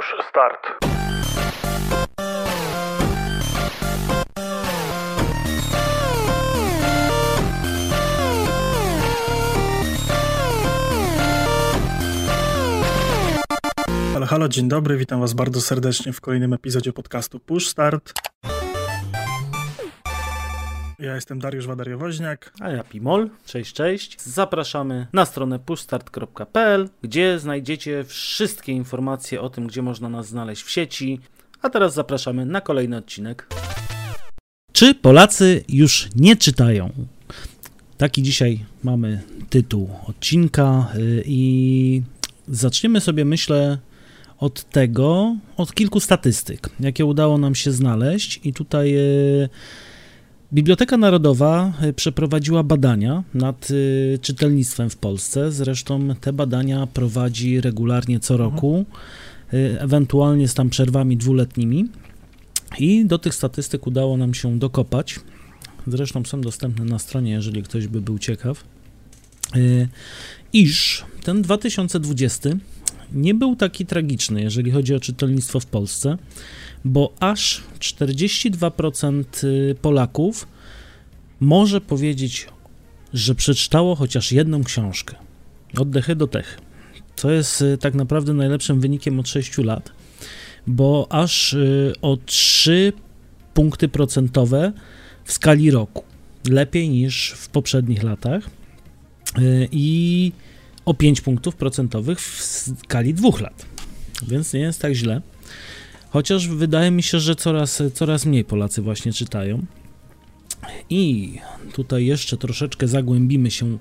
Push Start. Halo, dzień dobry, witam was bardzo serdecznie w kolejnym epizodzie podcastu Push Start. Ja jestem Dariusz Wadariowoźniak. A ja Pimol. Cześć, cześć. Zapraszamy na stronę pushstart.pl, gdzie znajdziecie wszystkie informacje o tym, gdzie można nas znaleźć w sieci. A teraz zapraszamy na kolejny odcinek. Czy Polacy już nie czytają? Taki dzisiaj mamy tytuł odcinka yy, i zaczniemy sobie, myślę, od tego, od kilku statystyk, jakie udało nam się znaleźć. I tutaj yy, Biblioteka Narodowa y, przeprowadziła badania nad y, czytelnictwem w Polsce. Zresztą te badania prowadzi regularnie co roku, y, ewentualnie z tam przerwami dwuletnimi. I do tych statystyk udało nam się dokopać. Zresztą są dostępne na stronie, jeżeli ktoś by był ciekaw. Iż ten 2020 nie był taki tragiczny, jeżeli chodzi o czytelnictwo w Polsce bo aż 42% Polaków może powiedzieć, że przeczytało chociaż jedną książkę. Od dechy do techy. Co jest y, tak naprawdę najlepszym wynikiem od 6 lat, bo aż y, o 3 punkty procentowe w skali roku. Lepiej niż w poprzednich latach. Y, I o 5 punktów procentowych w skali dwóch lat. Więc nie jest tak źle. Chociaż wydaje mi się, że coraz, coraz mniej Polacy właśnie czytają. I tutaj jeszcze troszeczkę zagłębimy się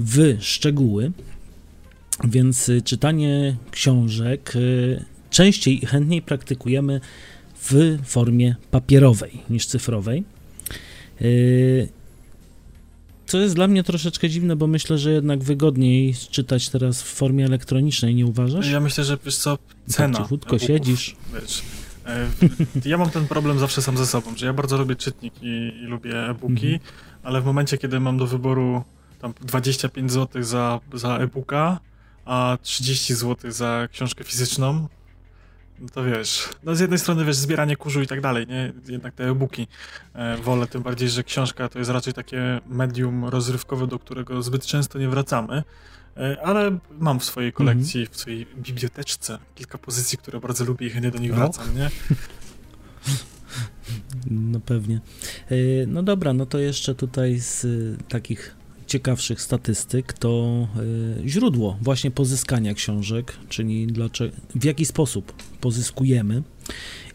w szczegóły. Więc y, czytanie książek y, częściej i chętniej praktykujemy w formie papierowej niż cyfrowej. Co jest dla mnie troszeczkę dziwne, bo myślę, że jednak wygodniej czytać teraz w formie elektronicznej, nie uważasz? Ja myślę, że wiesz co, cena. Tak cichutko siedzisz. Wiesz, e, ja mam ten problem zawsze sam ze sobą, że ja bardzo lubię czytnik i, i lubię e-booki, mhm. ale w momencie, kiedy mam do wyboru tam 25 zł za, za e-booka, a 30 zł za książkę fizyczną, no to wiesz, no z jednej strony wiesz, zbieranie kurzu i tak dalej, nie? Jednak te e-booki e, wolę, tym bardziej, że książka to jest raczej takie medium rozrywkowe, do którego zbyt często nie wracamy, e, ale mam w swojej kolekcji, mm -hmm. w swojej biblioteczce kilka pozycji, które bardzo lubię i chętnie do nich no. wracam, nie? No pewnie. E, no dobra, no to jeszcze tutaj z takich ciekawszych statystyk to y, źródło właśnie pozyskania książek, czyli dlaczego, w jaki sposób pozyskujemy.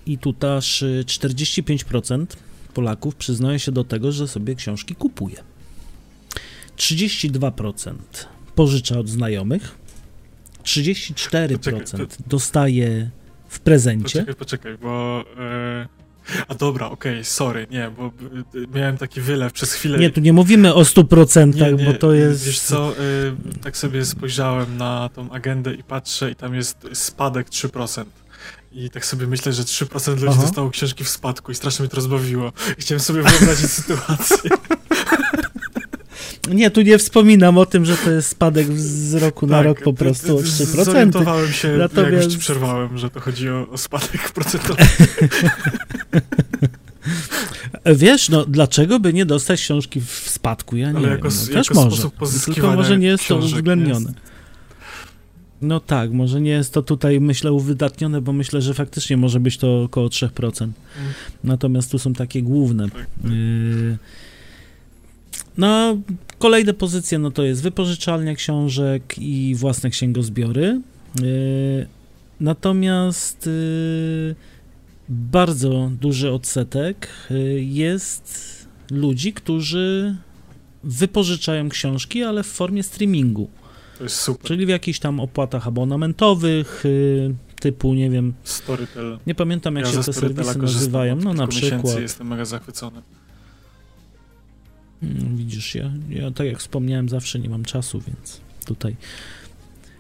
I tutaj aż 45% Polaków przyznaje się do tego, że sobie książki kupuje. 32% pożycza od znajomych, 34% poczekaj, to... dostaje w prezencie. Poczekaj, poczekaj, bo. Yy a dobra, okej, okay, sorry, nie, bo miałem taki wylew przez chwilę. Nie, tu nie mówimy o 100%, nie, nie, bo to jest... Wiesz co, y, tak sobie spojrzałem na tą agendę i patrzę i tam jest spadek 3%. I tak sobie myślę, że 3% ludzi Aha. dostało książki w spadku i strasznie mnie to rozbawiło. I chciałem sobie wyobrazić sytuację. Nie, tu nie wspominam o tym, że to jest spadek z roku na tak, rok po prostu o 3%. Zorientowałem się, Natomiast... jak już przerwałem, że to chodzi o, o spadek procentowy. Wiesz, no dlaczego by nie dostać książki w spadku? Ja nie Ale jako, wiem. No, też może. Tylko może nie jest to uwzględnione. Jest... No tak, może nie jest to tutaj, myślę, uwydatnione, bo myślę, że faktycznie może być to około 3%. Mm. Natomiast tu są takie główne. Tak, tak. Y no, kolejne pozycje, no to jest wypożyczalnia książek i własne księgozbiory. Yy, natomiast yy, bardzo duży odsetek yy, jest ludzi, którzy wypożyczają książki, ale w formie streamingu. To jest super. Czyli w jakichś tam opłatach abonamentowych, typu, nie wiem. Storytel. Nie pamiętam, jak ja się te serwisy nazywają. No na przykład. Jestem mega zachwycony. Mm, widzisz, ja, ja tak jak wspomniałem, zawsze nie mam czasu, więc tutaj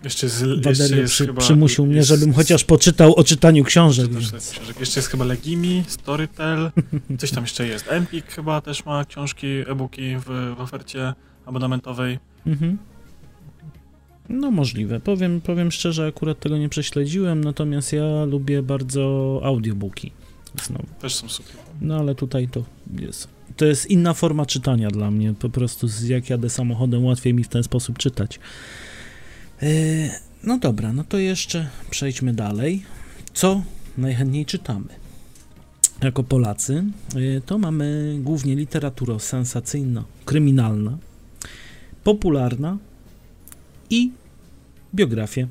jeszcze jest, jeszcze jest przy, chyba, przymusił mnie, żebym chociaż poczytał o czytaniu książek. Więc... książek. Jeszcze jest chyba Legimi, Storytel, coś tam jeszcze jest. Empik chyba też ma książki, e-booki w, w ofercie abonamentowej. Mhm. No możliwe. Powiem, powiem szczerze, akurat tego nie prześledziłem, natomiast ja lubię bardzo audiobooki. Znowu. Też są super. No ale tutaj to jest. To jest inna forma czytania dla mnie. Po prostu jak jadę samochodem, łatwiej mi w ten sposób czytać. Yy, no dobra, no to jeszcze przejdźmy dalej. Co najchętniej czytamy? Jako Polacy, yy, to mamy głównie literaturę sensacyjno-kryminalna, popularna i biografię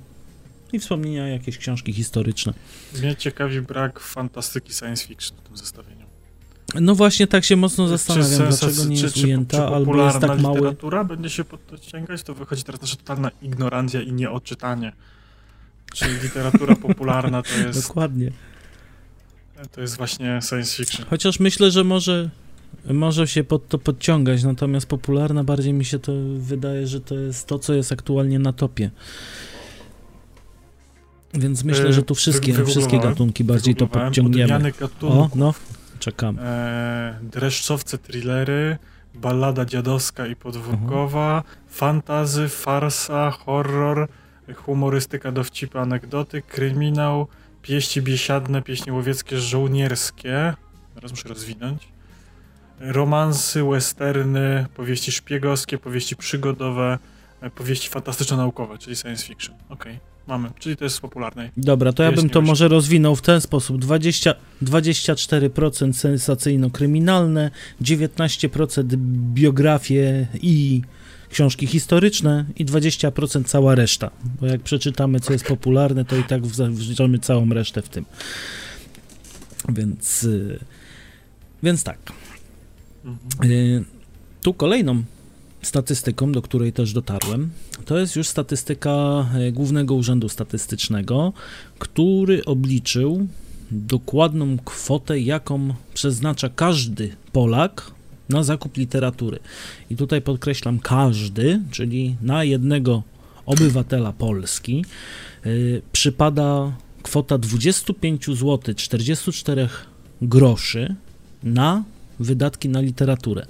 i wspomnienia jakieś książki historyczne. Mnie ciekawi brak fantastyki science fiction w tym zestawieniu. No właśnie tak się mocno zastanawiam, Czy dlaczego nie jest czy- ujęta, czy albo jest tak mały. literatura będzie się pod to ściągać, to wychodzi teraz nasza totalna ignorancja i nieodczytanie. Czy literatura popularna to jest, Dokładnie. to jest właśnie science fiction. Chociaż myślę, że może, może się pod to podciągać, natomiast popularna bardziej mi się to wydaje, że to jest to, co jest aktualnie na topie. Więc myślę, Y, że tu wszystkie, wszystkie gatunki bardziej to podciągniemy. O, no, czekam. e, dreszczowce thrillery, ballada dziadowska i podwórkowa, fantazy, farsa, horror, humorystyka, dowcipy, anegdoty, kryminał, pieści biesiadne, pieśni łowieckie, żołnierskie, teraz muszę rozwinąć, romansy, westerny, powieści szpiegowskie, powieści przygodowe, e, powieści fantastyczno-naukowe, czyli science fiction. Okej, mamy, czyli to jest z popularnej. Dobra, to ja bym to może rozwinął w ten sposób. 20, 24% sensacyjno-kryminalne, 19% biografie i książki historyczne i 20% cała reszta. Bo jak przeczytamy, co jest popularne, to i tak wrzucamy całą resztę w tym. Więc, y, więc tak. Mhm. Y, Tu kolejną statystyką, do której też dotarłem, to jest już statystyka y, Głównego Urzędu Statystycznego, który obliczył dokładną kwotę, jaką przeznacza każdy Polak na zakup literatury. I tutaj podkreślam każdy, czyli na jednego obywatela Polski y, przypada kwota 25 zł 44 groszy na wydatki na literaturę.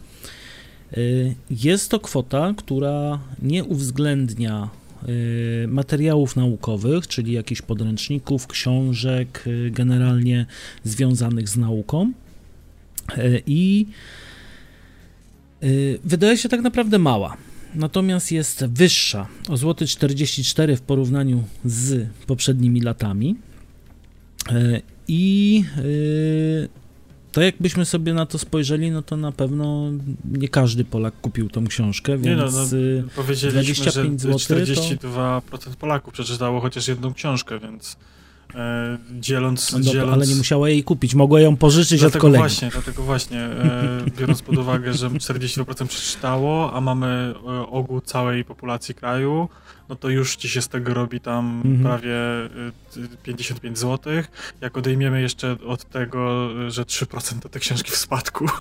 Y, Jest to kwota, która nie uwzględnia y, materiałów naukowych, czyli jakichś podręczników, książek, y, generalnie związanych z nauką. I wydaje się tak naprawdę mała. Natomiast jest wyższa o złoty 44 w porównaniu z poprzednimi latami. I to jakbyśmy sobie na to spojrzeli, no to na pewno nie każdy Polak kupił tą książkę, Nie no, więc no, y, Powiedzieliśmy, 25 że zł to- 42% Polaków przeczytało chociaż jedną książkę, więc e, dzieląc, no dzieląc... ale nie musiała jej kupić, mogła ją pożyczyć od Dlatego kolegi. właśnie, dlatego właśnie, e, biorąc pod uwagę, że 42% przeczytało, a mamy e, ogół całej populacji kraju, no to już ci się z tego robi tam Mhm. prawie e, t- 55 zł. Jak odejmiemy jeszcze od tego, e, że 3% to te książki w spadku,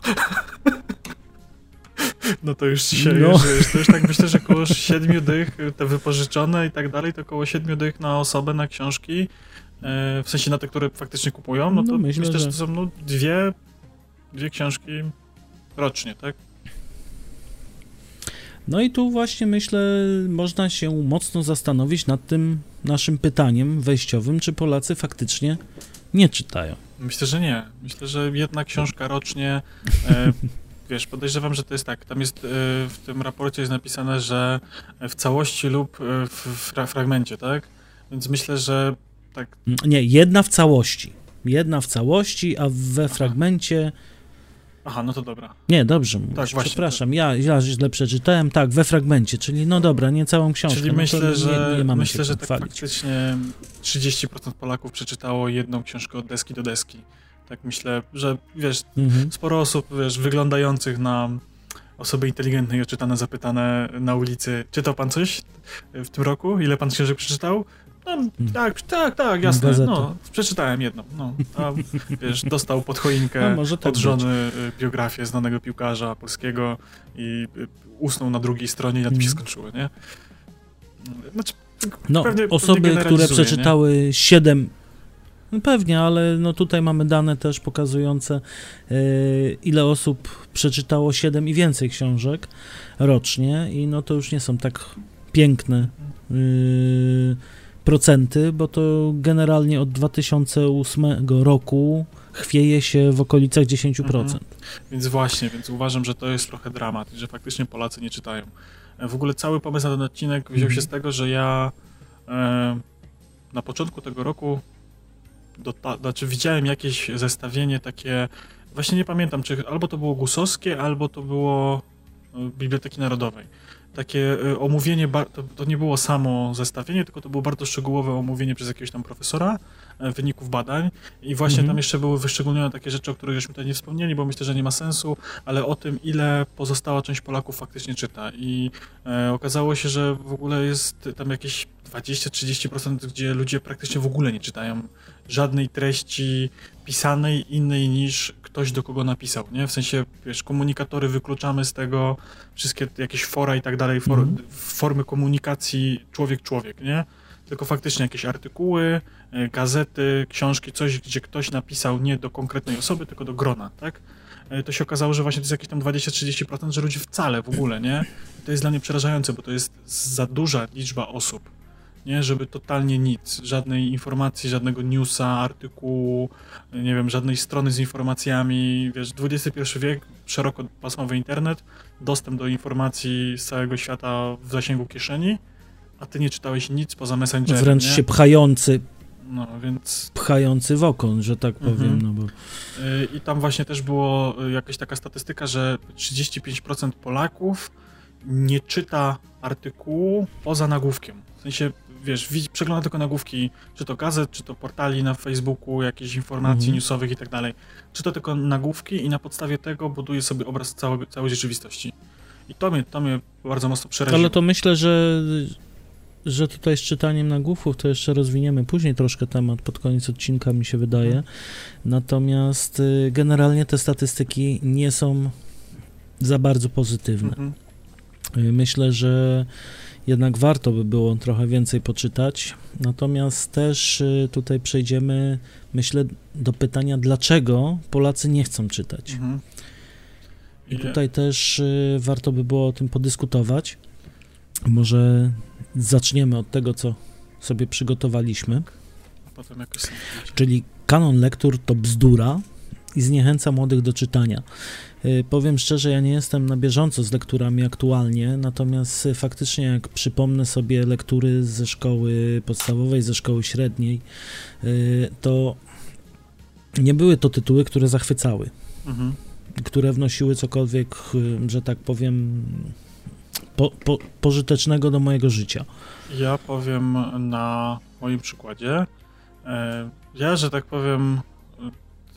no to już się, No. już, to już tak myślę, że około 7 dych, e, te wypożyczone i tak dalej, to około 7 dych na osobę, na książki, e, w sensie na te, które faktycznie kupują, no to No, myślę, myślę, że że- to są no, dwie, dwie książki rocznie, tak? No i tu właśnie myślę, można się mocno zastanowić nad tym naszym pytaniem wejściowym, czy Polacy faktycznie nie czytają. Myślę, że nie. Myślę, że jedna książka rocznie, e, wiesz, podejrzewam, że to jest tak, tam jest e, w tym raporcie jest napisane, że w całości lub e, w fra fragmencie, tak? Więc myślę, że tak, Nie, jedna w całości. Jedna w całości, a we fragmencie. aha, no to dobra. Nie, dobrze Tak, właśnie, przepraszam, ja, ja źle przeczytałem, tak, we fragmencie, czyli no dobra, nie całą książkę. Czyli no myślę, nie, że, nie mamy myślę, że tak chwalić. faktycznie 30% Polaków przeczytało jedną książkę od deski do deski. Tak myślę, że wiesz, Mhm. sporo osób, wiesz, wyglądających na osoby inteligentne i oczytane, zapytane na ulicy, czytał pan coś w tym roku? Ile pan książek przeczytał? No, tak, tak, tak, jasne, Gazetę. no, przeczytałem jedną, no, a wiesz, dostał pod choinkę No, tak od żony y, biografię znanego piłkarza polskiego i y, usnął na drugiej stronie i na tym się Mhm. skończyło, nie? Znaczy, No, pewnie- pewnie osoby, które generalizuję, przeczytały 7, no pewnie, ale no tutaj mamy dane też pokazujące, e, ile osób przeczytało 7 i więcej książek rocznie i no to już nie są tak piękne yy, procenty, bo to generalnie od 2008 roku chwieje się w okolicach 10%. Mhm. Więc właśnie, więc uważam, że to jest trochę dramat że faktycznie Polacy nie czytają. E, w ogóle cały pomysł na ten odcinek wziął się mhm. z tego, że ja e, na początku tego roku znaczy widziałem jakieś zestawienie takie, właśnie nie pamiętam, czy albo to było Gusowskie, albo to było e, Biblioteki Narodowej takie y, omówienie, to, nie było samo zestawienie, tylko to było bardzo szczegółowe omówienie przez jakiegoś tam profesora e, wyników badań i właśnie mhm. tam jeszcze były wyszczególnione takie rzeczy, o których żeśmy tutaj nie wspomnieli, bo myślę, że nie ma sensu, ale o tym, ile pozostała część Polaków faktycznie czyta i e, okazało się, że w ogóle jest tam jakieś 20-30%, gdzie ludzie praktycznie w ogóle nie czytają żadnej treści pisanej innej niż ktoś do kogo napisał, nie? W sensie, wiesz, komunikatory wykluczamy z tego, wszystkie jakieś fora i tak dalej, for, mm. formy komunikacji człowiek-człowiek, nie? Tylko faktycznie jakieś artykuły, e, gazety, książki, coś, gdzie ktoś napisał nie do konkretnej osoby, tylko do grona, tak? E, to się okazało, że właśnie to jest jakieś tam 20-30%, że ludzi wcale w ogóle, nie? To jest dla mnie przerażające, bo to jest za duża liczba osób, nie? Żeby totalnie nic, żadnej informacji, żadnego newsa, artykułu, nie wiem, żadnej strony z informacjami, wiesz, XXI wiek, szerokopasmowy internet, dostęp do informacji z całego świata w zasięgu kieszeni, a ty nie czytałeś nic poza Messengerem, Wręcz nie? się pchający no, więc... Pchający w okon, że tak powiem. Mhm. No bo... Y, I tam właśnie też było y, jakaś taka statystyka, że 35% Polaków nie czyta artykułu poza nagłówkiem. W sensie wiesz, przegląda tylko nagłówki, czy to gazet, czy to portali na Facebooku, jakichś informacji mhm. newsowych i tak dalej. Czy to tylko nagłówki i na podstawie tego buduje sobie obraz całej, całej rzeczywistości. I to mnie, to mnie bardzo mocno przeraziło. Ale to myślę, że, że tutaj z czytaniem nagłówków to jeszcze rozwiniemy później troszkę temat, pod koniec odcinka mi się wydaje. Mhm. Natomiast y, generalnie te statystyki nie są za bardzo pozytywne. Mhm. Y, myślę, że jednak warto by było trochę więcej poczytać. Natomiast też y, tutaj przejdziemy, myślę, do pytania, dlaczego Polacy nie chcą czytać. Mhm. I tutaj też y, warto by było o tym podyskutować. Może zaczniemy od tego, co sobie przygotowaliśmy. Czyli kanon lektur to bzdura i zniechęca młodych do czytania. Y, powiem szczerze, ja nie jestem na bieżąco z lekturami aktualnie, natomiast faktycznie jak przypomnę sobie lektury ze szkoły podstawowej, ze szkoły średniej, y, to nie były to tytuły, które zachwycały, mhm. które wnosiły cokolwiek, y, że tak powiem, po, po, pożytecznego do mojego życia. Ja powiem na moim przykładzie. E, ja, że tak powiem,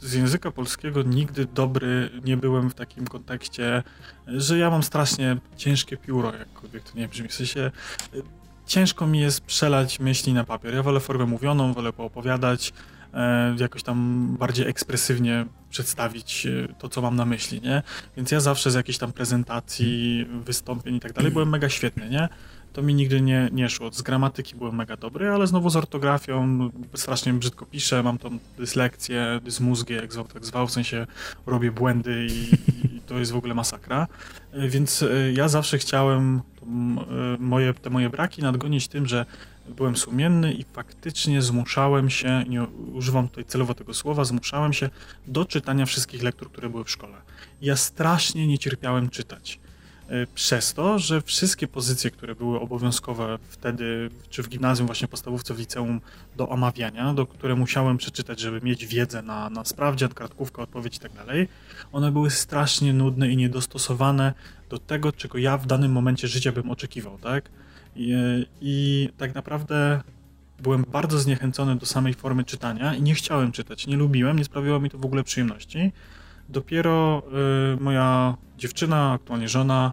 z języka polskiego nigdy dobry nie byłem w takim kontekście, że ja mam strasznie ciężkie pióro, jakkolwiek to nie brzmi. W sensie y, ciężko mi jest przelać myśli na papier. Ja wolę formę mówioną, wolę poopowiadać, e, jakoś tam bardziej ekspresywnie przedstawić e, to, co mam na myśli, nie? Więc ja zawsze z jakichś tam prezentacji, wystąpień i tak dalej byłem mega świetny, nie? To mi nigdy nie, nie szło. Z gramatyki byłem mega dobry, ale znowu z ortografią strasznie brzydko piszę, mam tą dyslekcję, dysmózgię, jak zwał, tak zwał, w sensie robię błędy i, i to jest w ogóle masakra. E, więc e, ja zawsze chciałem e, moje, te moje braki nadgonić tym, że byłem sumienny i faktycznie zmuszałem się, nie używam tutaj celowo tego słowa, zmuszałem się do czytania wszystkich lektur, które były w szkole. Ja strasznie nie cierpiałem czytać. Y, przez to, że wszystkie pozycje, które były obowiązkowe wtedy, czy w gimnazjum, właśnie podstawówce, w liceum, do omawiania, do które musiałem przeczytać, żeby mieć wiedzę na, na sprawdzian, kartkówkę, odpowiedź i tak dalej, one były strasznie nudne i niedostosowane do tego, czego ja w danym momencie życia bym oczekiwał, tak? I, i tak naprawdę byłem bardzo zniechęcony do samej formy czytania i nie chciałem czytać, nie lubiłem, nie sprawiło mi to w ogóle przyjemności. Dopiero y, moja dziewczyna, aktualnie żona,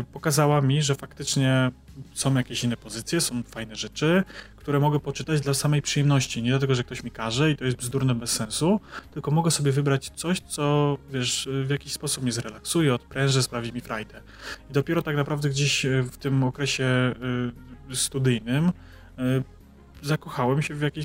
y, pokazała mi, że faktycznie są jakieś inne pozycje, są fajne rzeczy, które mogę poczytać dla samej przyjemności. Nie dlatego, że ktoś mi każe i to jest bzdurne bez sensu, tylko mogę sobie wybrać coś, co wiesz, w jakiś sposób mnie zrelaksuje, odpręży, sprawi mi frajdę. I dopiero tak naprawdę gdzieś y, w tym okresie studyjnym zakochałem się w jakiś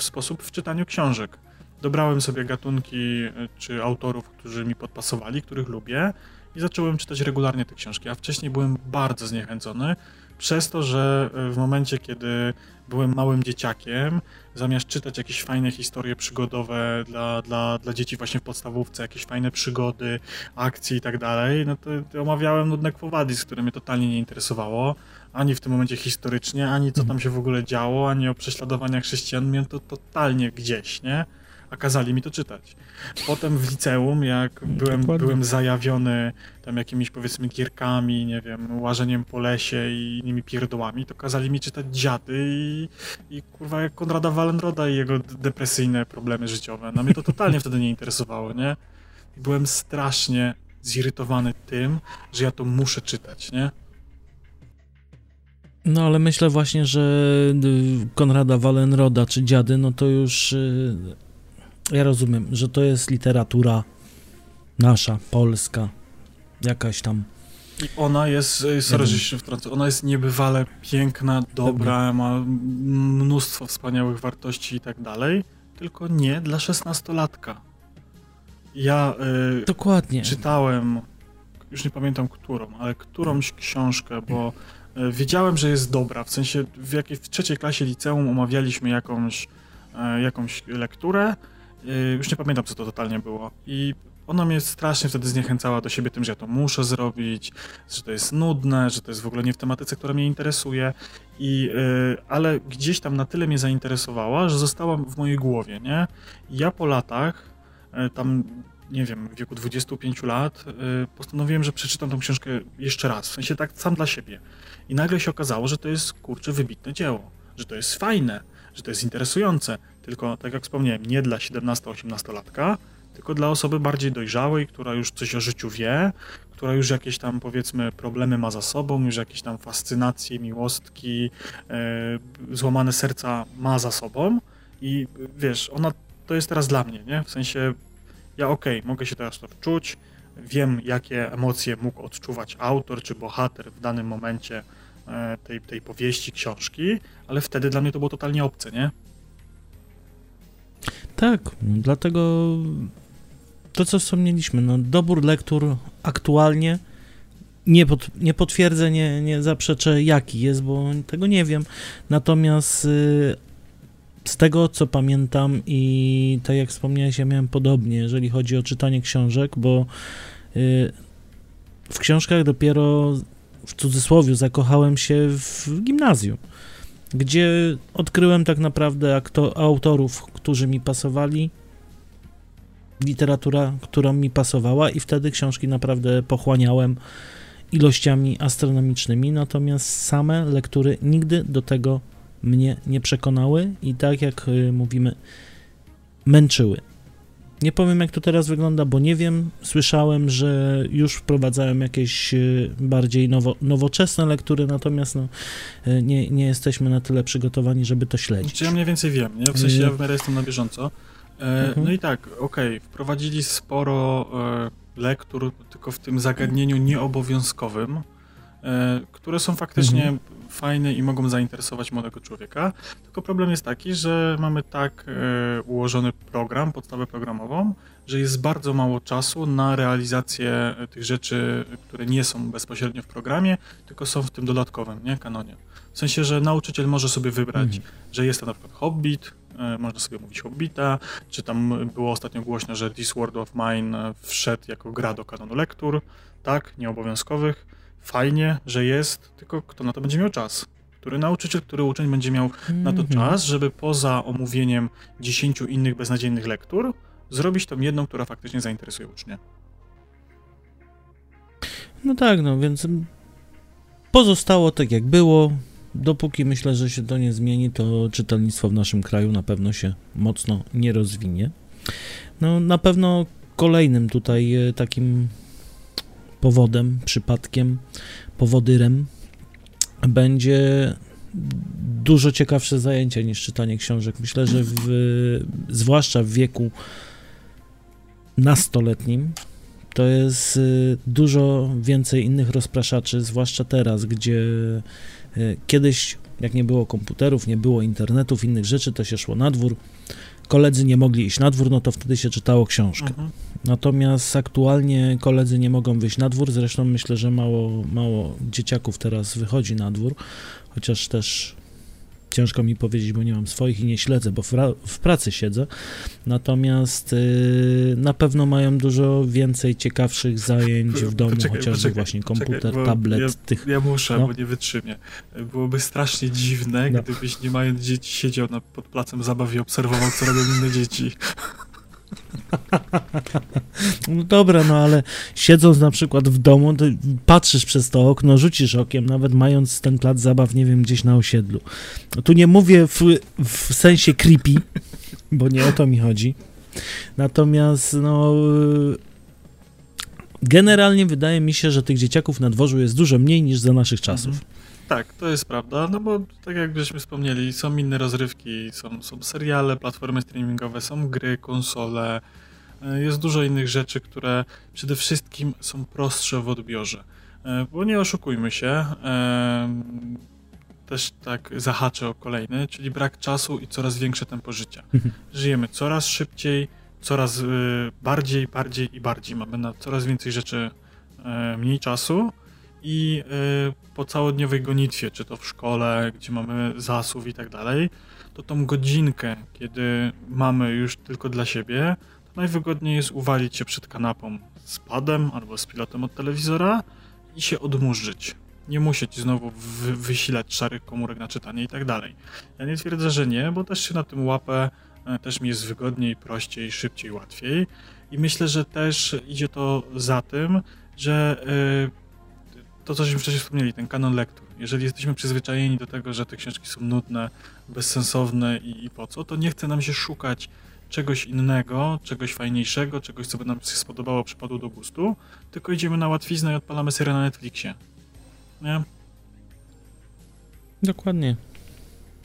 sposób w czytaniu książek. Dobrałem sobie gatunki e, czy autorów, którzy mi podpasowali, których lubię i zacząłem czytać regularnie te książki, a wcześniej byłem bardzo zniechęcony, przez to, że e, w momencie, kiedy byłem małym dzieciakiem, zamiast czytać jakieś fajne historie przygodowe dla, dla, dla dzieci właśnie w podstawówce, jakieś fajne przygody, akcje i tak dalej, no to, to omawiałem nudne kwowadis, które mnie totalnie nie interesowało, ani w tym momencie historycznie, ani co tam się w ogóle działo, ani o prześladowaniach chrześcijan, mnie to totalnie gdzieś, nie? A kazali mi to czytać. Potem w liceum, jak byłem, byłem zajawiony tam jakimiś powiedzmy gierkami, nie wiem, łażeniem po lesie i innymi pierdołami, to kazali mi czytać dziady i, i kurwa jak Konrada Wallenroda i jego depresyjne problemy życiowe. No mnie to totalnie wtedy nie interesowało, nie? byłem strasznie zirytowany tym, że ja to muszę czytać, nie? No ale myślę właśnie, że y, Konrada Wallenroda czy Dziady, no to już y, ja rozumiem, że to jest literatura nasza, polska, jakaś tam. I ona jest, y, sorry, że się wtrącę, ona jest niebywale piękna, dobra, ma mnóstwo wspaniałych wartości i tak dalej, tylko nie dla szesnastolatka. Ja y, Dokładnie. czytałem, już nie pamiętam którą, ale którąś książkę, bo y, wiedziałem, że jest dobra, w sensie w jakiej w trzeciej klasie liceum omawialiśmy jakąś, y, jakąś lekturę, już nie pamiętam, co to totalnie było. I ona mnie strasznie wtedy zniechęcała do siebie tym, że ja to muszę zrobić, że to jest nudne, że to jest w ogóle nie w tematyce, która mnie interesuje. I, yy, ale gdzieś tam na tyle mnie zainteresowała, że została w mojej głowie, nie? Ja po latach, yy, tam nie wiem, w wieku 25 lat, postanowiłem, że przeczytam tą książkę jeszcze raz, w sensie tak sam dla siebie. I nagle się okazało, że to jest, kurczę, wybitne dzieło, że to jest fajne, że to jest interesujące, tylko tak jak wspomniałem, nie dla 17-18-latka, tylko dla osoby bardziej dojrzałej, która już coś o życiu wie, która już jakieś tam powiedzmy problemy ma za sobą, już jakieś tam fascynacje, miłostki, yy, złamane serca ma za sobą i wiesz, ona to jest teraz dla mnie, nie? W sensie ja okej, okay, mogę się teraz to wczuć, wiem jakie emocje mógł odczuwać autor czy bohater w danym momencie e, tej, tej powieści, książki, ale wtedy dla mnie to było totalnie obce, nie? Tak, dlatego to, co wspomnieliśmy, no, dobór lektur aktualnie nie, pod, nie potwierdzę, nie, nie zaprzeczę, jaki jest, bo tego nie wiem. Natomiast y, z tego, co pamiętam i tak jak wspomniałeś, ja miałem podobnie, jeżeli chodzi o czytanie książek, bo y, w książkach dopiero w cudzysłowie zakochałem się w gimnazjum gdzie odkryłem tak naprawdę autorów, którzy mi pasowali, literatura, która mi pasowała i wtedy książki naprawdę pochłaniałem ilościami astronomicznymi, natomiast same lektury nigdy do tego mnie nie przekonały i tak jak y, mówimy, męczyły. Nie powiem, jak to teraz wygląda, bo nie wiem. Słyszałem, że już wprowadzałem jakieś e, bardziej nowo, nowoczesne lektury, natomiast no, e, nie, nie jesteśmy na tyle przygotowani, żeby to śledzić. Czy ja mniej więcej wiem, nie? W sensie ja w miarę jestem na bieżąco. E, mhm. No i tak, okej, okay, wprowadzili sporo e, lektur, tylko w tym zagadnieniu nieobowiązkowym, e, które są faktycznie mhm fajne i mogą zainteresować młodego człowieka. Tylko problem jest taki, że mamy tak e, ułożony program, podstawę programową, że jest bardzo mało czasu na realizację e, tych rzeczy, które nie są bezpośrednio w programie, tylko są w tym dodatkowym, nie, kanonie. W sensie, że nauczyciel może sobie wybrać, mhm. że jest to na przykład Hobbit, e, można sobie mówić Hobbita, czy tam było ostatnio głośno, że This World of Mine wszedł jako gra do kanonu lektur, tak, nieobowiązkowych, fajnie, że jest, tylko kto na to będzie miał czas? Który nauczyciel, który uczeń będzie miał na to mhm. czas, żeby poza omówieniem dziesięciu innych beznadziejnych lektur, zrobić tą jedną, która faktycznie zainteresuje ucznia. No tak, no więc pozostało tak jak było. Dopóki myślę, że się to nie zmieni, to czytelnictwo w naszym kraju na pewno się mocno nie rozwinie. No na pewno kolejnym tutaj e, takim powodem, przypadkiem, powodyrem będzie dużo ciekawsze zajęcie niż czytanie książek. Myślę, że w, zwłaszcza w wieku nastoletnim to jest y, dużo więcej innych rozpraszaczy, zwłaszcza teraz, gdzie y, kiedyś, jak nie było komputerów, nie było internetów, innych rzeczy, to się szło na dwór, koledzy nie mogli iść na dwór, no to wtedy się czytało książkę. Mhm. Natomiast aktualnie koledzy nie mogą wyjść na dwór, zresztą myślę, że mało, mało dzieciaków teraz wychodzi na dwór, chociaż też ciężko mi powiedzieć, bo nie mam swoich i nie śledzę, bo w, pracy siedzę. Natomiast yy, na pewno mają dużo więcej ciekawszych zajęć w domu, Poczekaj, chociażby poczekaj, właśnie komputer, poczekaj, tablet, ja, tych. Ja muszę, no. bo nie wytrzymię. Byłoby strasznie dziwne, No. gdybyś nie mając dzieci siedział na, pod placem zabaw i obserwował, co robią inne dzieci. No dobra, no ale siedząc na przykład w domu, patrzysz przez to okno, rzucisz okiem, nawet mając ten plac zabaw, nie wiem, gdzieś na osiedlu. No tu nie mówię w, w sensie creepy, bo nie o to mi chodzi. Natomiast, no. Generalnie wydaje mi się, że tych dzieciaków na dworzu jest dużo mniej niż za naszych czasów. Tak, to jest prawda, no bo tak jak żeśmy wspomnieli, są inne rozrywki, są, są seriale, platformy streamingowe, są gry, konsole, e, jest dużo innych rzeczy, które przede wszystkim są prostsze w odbiorze. E, Bo nie oszukujmy się, em, też tak zahaczę o kolejny, czyli brak czasu i coraz większe tempo życia. Żyjemy coraz szybciej, coraz bardziej, bardziej i bardziej. Mamy na coraz więcej rzeczy e, mniej czasu i y, po całodniowej gonitwie, czy to w szkole, gdzie mamy zasób i tak dalej, to tą godzinkę, kiedy mamy już tylko dla siebie, to najwygodniej jest uwalić się przed kanapą z padem albo z pilotem od telewizora i się odmurzyć. Nie musieć znowu wy wysilać szarych komórek na czytanie i tak dalej. Ja nie twierdzę, że nie, bo też się na tym łapę, e, też mi jest wygodniej, prościej, szybciej, łatwiej. I myślę, że też idzie to za tym, że y, to, co żeśmy wcześniej wspomnieli, ten kanon lektur. Jeżeli jesteśmy przyzwyczajeni do tego, że te książki są nudne, bezsensowne i, i po co, to nie chce nam się szukać czegoś innego, czegoś fajniejszego, czegoś, co by nam się spodobało, przypadło do gustu, tylko idziemy na łatwiznę i odpalamy serię na Netflixie. Nie? Dokładnie.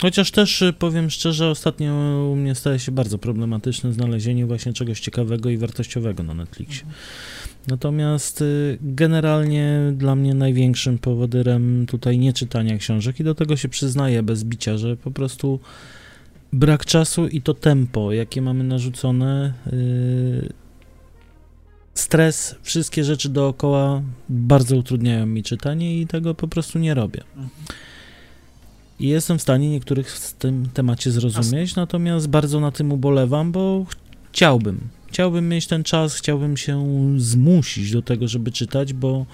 Chociaż też y, powiem szczerze, ostatnio u mnie staje się bardzo problematyczne znalezienie właśnie czegoś ciekawego i wartościowego na Netflixie. Natomiast y, generalnie dla mnie największym powodyrem tutaj nie czytania książek i do tego się przyznaję bez bicia, że po prostu brak czasu i to tempo, jakie mamy narzucone, y, stres, wszystkie rzeczy dookoła bardzo utrudniają mi czytanie i tego po prostu nie robię. Mhm. I jestem w stanie niektórych w tym temacie zrozumieć, natomiast bardzo na tym ubolewam, bo chciałbym. Chciałbym mieć ten czas, chciałbym się zmusić do tego, żeby czytać, bo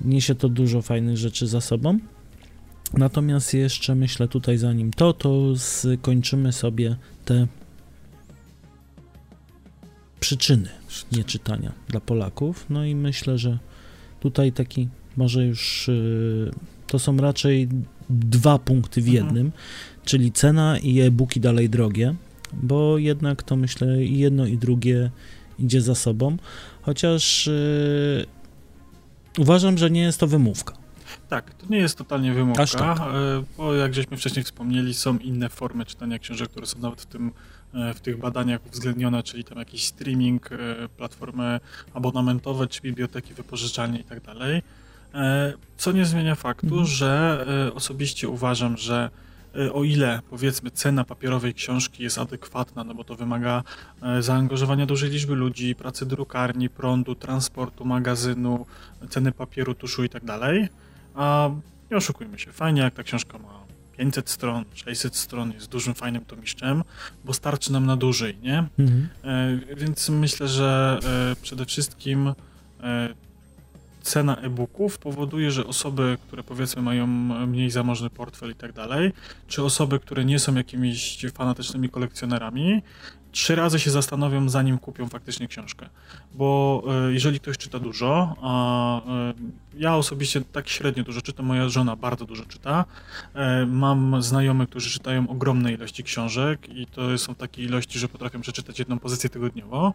niesie to dużo fajnych rzeczy za sobą. Natomiast jeszcze myślę tutaj, zanim to, to skończymy sobie te przyczyny nieczytania dla Polaków. No i myślę, że tutaj taki może już y, to są raczej dwa punkty w Mhm. jednym, czyli cena i e-booki dalej drogie, bo jednak to myślę i jedno i drugie idzie za sobą, chociaż y, uważam, że nie jest to wymówka. Tak, to nie jest totalnie wymówka, Aż tak. e, bo jak żeśmy wcześniej wspomnieli, są inne formy czytania książek, które są nawet w, tym, e, w tych badaniach uwzględnione, czyli tam jakiś streaming, e, platformy abonamentowe, czy biblioteki wypożyczalnie i tak dalej. Co nie zmienia faktu, Mhm. że osobiście uważam, że o ile powiedzmy cena papierowej książki jest adekwatna, no bo to wymaga e, zaangażowania dużej liczby ludzi, pracy drukarni, prądu, transportu, magazynu, ceny papieru, tuszu i tak dalej, a nie oszukujmy się, fajnie jak ta książka ma 500 stron, 600 stron, jest dużym, fajnym tomiszczem, bo starczy nam na dłużej, nie? Mhm. E, Więc myślę, że e, przede wszystkim e, cena e-booków powoduje, że osoby, które powiedzmy mają mniej zamożny portfel i tak dalej, czy osoby, które nie są jakimiś fanatycznymi kolekcjonerami, trzy razy się zastanowią, zanim kupią faktycznie książkę. Bo e, jeżeli ktoś czyta dużo, a e, ja osobiście tak średnio dużo czytam, moja żona bardzo dużo czyta, e, mam znajomych, którzy czytają ogromne ilości książek i to są takie ilości, że potrafią przeczytać jedną pozycję tygodniowo,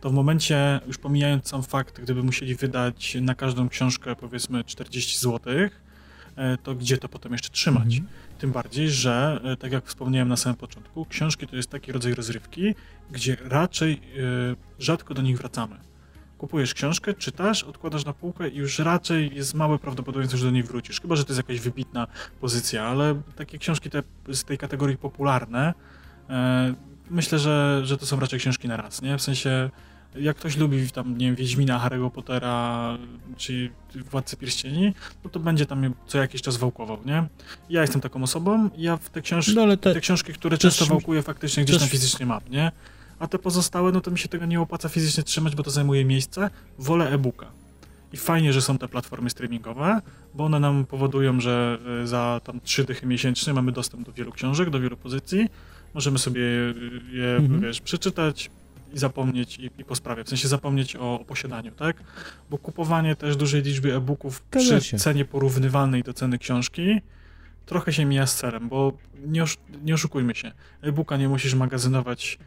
to w momencie, już pomijając sam fakt, gdyby musieli wydać na każdą książkę powiedzmy 40 zł, to gdzie to potem jeszcze trzymać? Mhm. Tym bardziej, że e, tak jak wspomniałem na samym początku, książki to jest taki rodzaj rozrywki, gdzie raczej e, rzadko do nich wracamy. Kupujesz książkę, czytasz, odkładasz na półkę i już raczej jest małe prawdopodobieństwo, że do niej wrócisz. Chyba, że to jest jakaś wybitna pozycja, ale takie książki te, z tej kategorii popularne, e, myślę, że, że to są raczej książki na raz, nie? W sensie, jak ktoś lubi tam, nie wiem, Wiedźmina, Harry'ego Pottera, czy Władcy Pierścieni, no to będzie tam co jakiś czas wałkował, nie? Ja jestem taką osobą, ja w te książki, no, te, te, książki, które często wałkuję, faktycznie gdzieś też... tam fizycznie mam, nie? A te pozostałe, no to mi się tego nie opłaca fizycznie trzymać, bo to zajmuje miejsce. Wolę e-booka. I fajnie, że są te platformy streamingowe, bo one nam powodują, że e, za tam trzy dychy miesięcznie mamy dostęp do wielu książek, do wielu pozycji. Możemy sobie je, mhm. wiesz, przeczytać i zapomnieć i, i po sprawie, w sensie zapomnieć o, o, posiadaniu, tak? Bo kupowanie też dużej liczby e-booków przy się. cenie porównywalnej do ceny książki trochę się mija z celem, bo nie, osz, nie oszukujmy się, e-booka nie musisz magazynować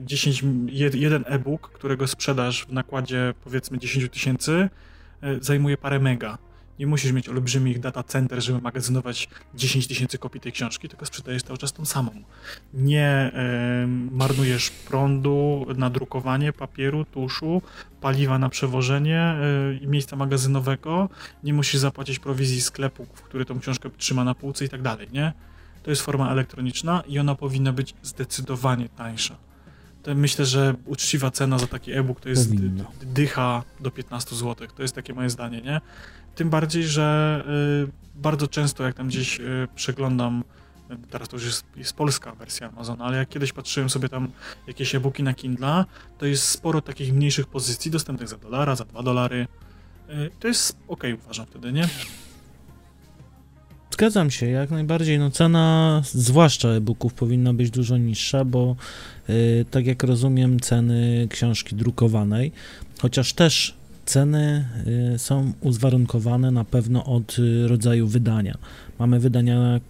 10, e, jeden e-book, którego sprzedaż w nakładzie powiedzmy 10 tysięcy e, zajmuje parę mega. Nie musisz mieć olbrzymich data center, żeby magazynować 10 tysięcy kopii tej książki, tylko sprzedajesz cały czas tą samą. Nie y, marnujesz prądu na drukowanie papieru, tuszu, paliwa na przewożenie i y, miejsca magazynowego. Nie musisz zapłacić prowizji sklepu, który tą książkę trzyma na półce i tak dalej, nie? To jest forma elektroniczna i ona powinna być zdecydowanie tańsza. Myślę, że uczciwa cena za taki e-book to jest dycha do 15 zł. To jest takie moje zdanie, nie? Tym bardziej, że y, bardzo często jak tam gdzieś y, przeglądam, teraz to już jest, jest, polska wersja Amazona, ale jak kiedyś patrzyłem sobie tam jakieś e-booki na Kindle, to jest sporo takich mniejszych pozycji dostępnych za dolara, za dwa dolary. Y, to jest ok, uważam wtedy, nie? Zgadzam się, jak najbardziej. No cena, zwłaszcza e-booków, powinna być dużo niższa, bo y, tak jak rozumiem, ceny książki drukowanej, chociaż też ceny y, są uzwarunkowane na pewno od y, rodzaju wydania. Mamy wydania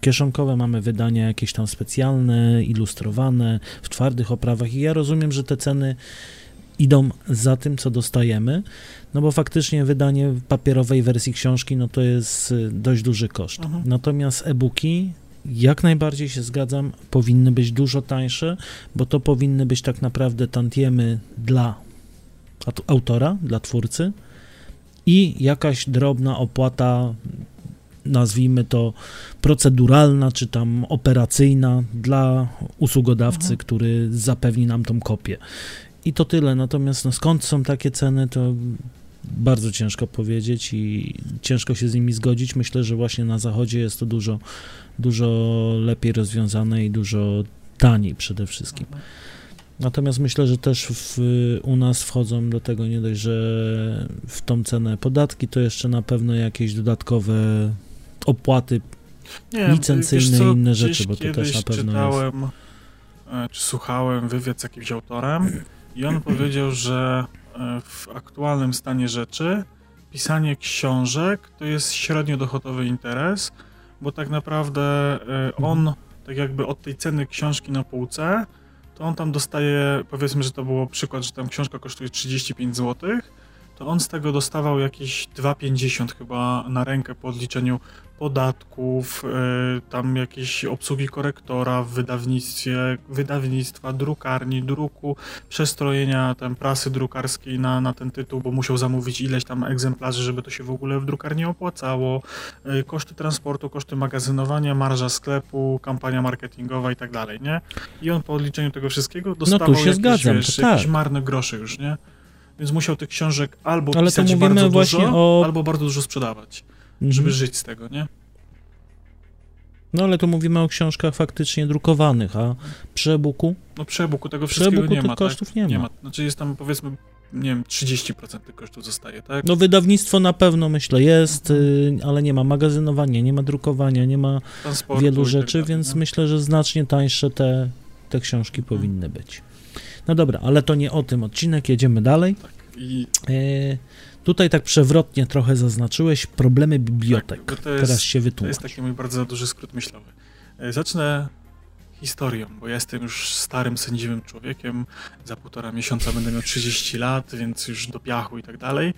kieszonkowe, mamy wydania jakieś tam specjalne, ilustrowane, w twardych oprawach i ja rozumiem, że te ceny idą za tym, co dostajemy, no bo faktycznie wydanie papierowej wersji książki, no to jest y, dość duży koszt. Mhm. Natomiast e-booki, jak najbardziej się zgadzam, powinny być dużo tańsze, bo to powinny być tak naprawdę tantiemy dla autora, dla twórcy i jakaś drobna opłata, nazwijmy to proceduralna, czy tam operacyjna dla usługodawcy, mhm. który zapewni nam tą kopię. I to tyle. Natomiast no, skąd są takie ceny, to bardzo ciężko powiedzieć i ciężko się z nimi zgodzić. Myślę, że właśnie na zachodzie jest to dużo, dużo lepiej rozwiązane i dużo taniej przede wszystkim. Natomiast myślę, że też w, u nas wchodzą do tego nie dość, że w tą cenę podatki, to jeszcze na pewno jakieś dodatkowe opłaty nie, licencyjne i inne rzeczy, bo to też na pewno czytałem, jest. Czy słuchałem wywiad z jakimś autorem i on powiedział, że e, w aktualnym stanie rzeczy pisanie książek to jest średnio dochodowy interes, bo tak naprawdę e, on, mhm. tak jakby od tej ceny książki na półce, to on tam dostaje, powiedzmy, że to było przykład, że tam książka kosztuje 35 zł, to on z tego dostawał jakieś 2,50 chyba na rękę po odliczeniu podatków, y, tam jakieś obsługi korektora w wydawnictwie, wydawnictwa, drukarni, druku, przestrojenia tam prasy drukarskiej na, na ten tytuł, bo musiał zamówić ileś tam egzemplarzy, żeby to się w ogóle w drukarni opłacało, y, koszty transportu, koszty magazynowania, marża sklepu, kampania marketingowa i tak dalej, nie? I on po odliczeniu tego wszystkiego dostawał no tu się jakieś, zgadzam, wiesz, tak. jakieś marne grosze już, nie? Więc musiał tych książek albo Ale pisać bardzo dużo, o... albo bardzo dużo sprzedawać mhm. żeby żyć z tego, nie? No ale tu mówimy o książkach faktycznie drukowanych, a przy e-booku? No przy e-booku tego wszystkiego nie ma, kosztów tak? nie, ma. nie ma. Znaczy jest tam powiedzmy, nie wiem, 30% tych kosztów zostaje, tak? No wydawnictwo na pewno myślę jest, mhm. ale nie ma magazynowania, nie ma drukowania, nie ma Transportu wielu tak rzeczy, tak więc myślę, że znacznie tańsze te, te książki mhm. powinny być. No dobra, ale to nie o tym odcinek, jedziemy dalej. Tak. I... E Tutaj tak przewrotnie trochę zaznaczyłeś problemy bibliotek. Tak, jest, Teraz się wytłumacz. To jest taki mój bardzo duży skrót myślowy. E, zacznę historią, bo ja jestem już starym, sędziwym człowiekiem. Za półtora miesiąca będę miał 30 lat, więc już do piachu i tak dalej.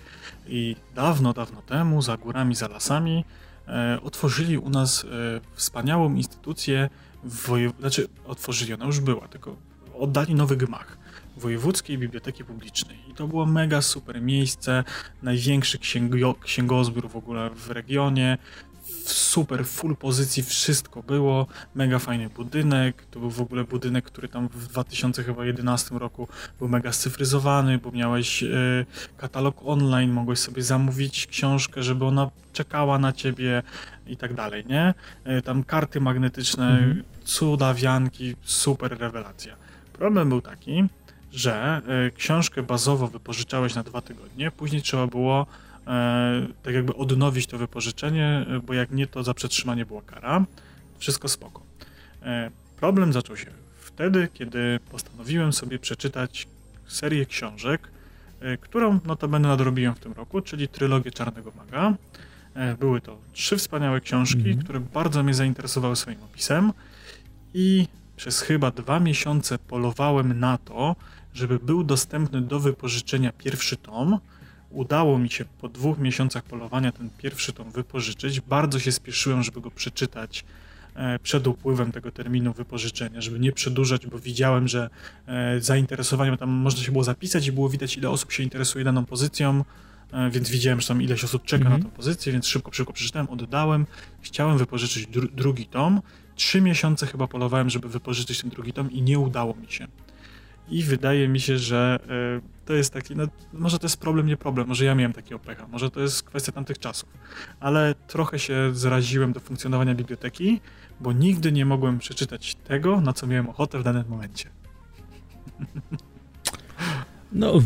I dawno, dawno temu, za górami, za lasami, e, otworzyli u nas e, wspaniałą instytucję, wojew... znaczy otworzyli, ona już była, tylko oddali nowy gmach. Wojewódzkiej Biblioteki Publicznej. I to było mega super miejsce, największy księgo, księgozbiór w ogóle w regionie. super, full pozycji, wszystko było, mega fajny budynek, to był w ogóle budynek, który tam w 2011 roku był mega scyfryzowany, bo miałeś y, katalog online, mogłeś sobie zamówić książkę, żeby ona czekała na ciebie i tak dalej, nie? Y, tam karty magnetyczne, mhm. cuda, wianki, super rewelacja. Problem był taki, że y, książkę bazowo wypożyczałeś na dwa tygodnie, później trzeba było E, tak jakby odnowić to wypożyczenie, e, bo jak nie, to za przetrzymanie była kara. Wszystko spoko. E, problem zaczął się wtedy, kiedy postanowiłem sobie przeczytać serię książek, którą notabene nadrobiłem w tym roku, czyli trylogię Czarnego Maga. Były to trzy wspaniałe książki, mm -hmm. które bardzo mnie zainteresowały swoim opisem i przez chyba dwa miesiące polowałem na to, żeby był dostępny do wypożyczenia pierwszy tom, Udało mi się po dwóch miesiącach polowania ten pierwszy tom wypożyczyć. Bardzo się spieszyłem, żeby go przeczytać e, przed upływem tego terminu wypożyczenia, żeby nie przedłużać, bo widziałem, że e, zainteresowanie tam można się było zapisać i było widać, ile osób się interesuje daną pozycją, e, więc widziałem, że tam ileś osób czeka mhm. na tę pozycję, więc szybko, szybko przeczytałem, oddałem. Chciałem wypożyczyć dru drugi tom. Trzy miesiące chyba polowałem, żeby wypożyczyć ten drugi tom i nie udało mi się. I wydaje mi się, że y, to jest taki, no, może to jest problem, nie problem, może ja miałem takiego pecha, może to jest kwestia tamtych czasów, ale trochę się zraziłem do funkcjonowania biblioteki, bo nigdy nie mogłem przeczytać tego, na co miałem ochotę w danym momencie. No,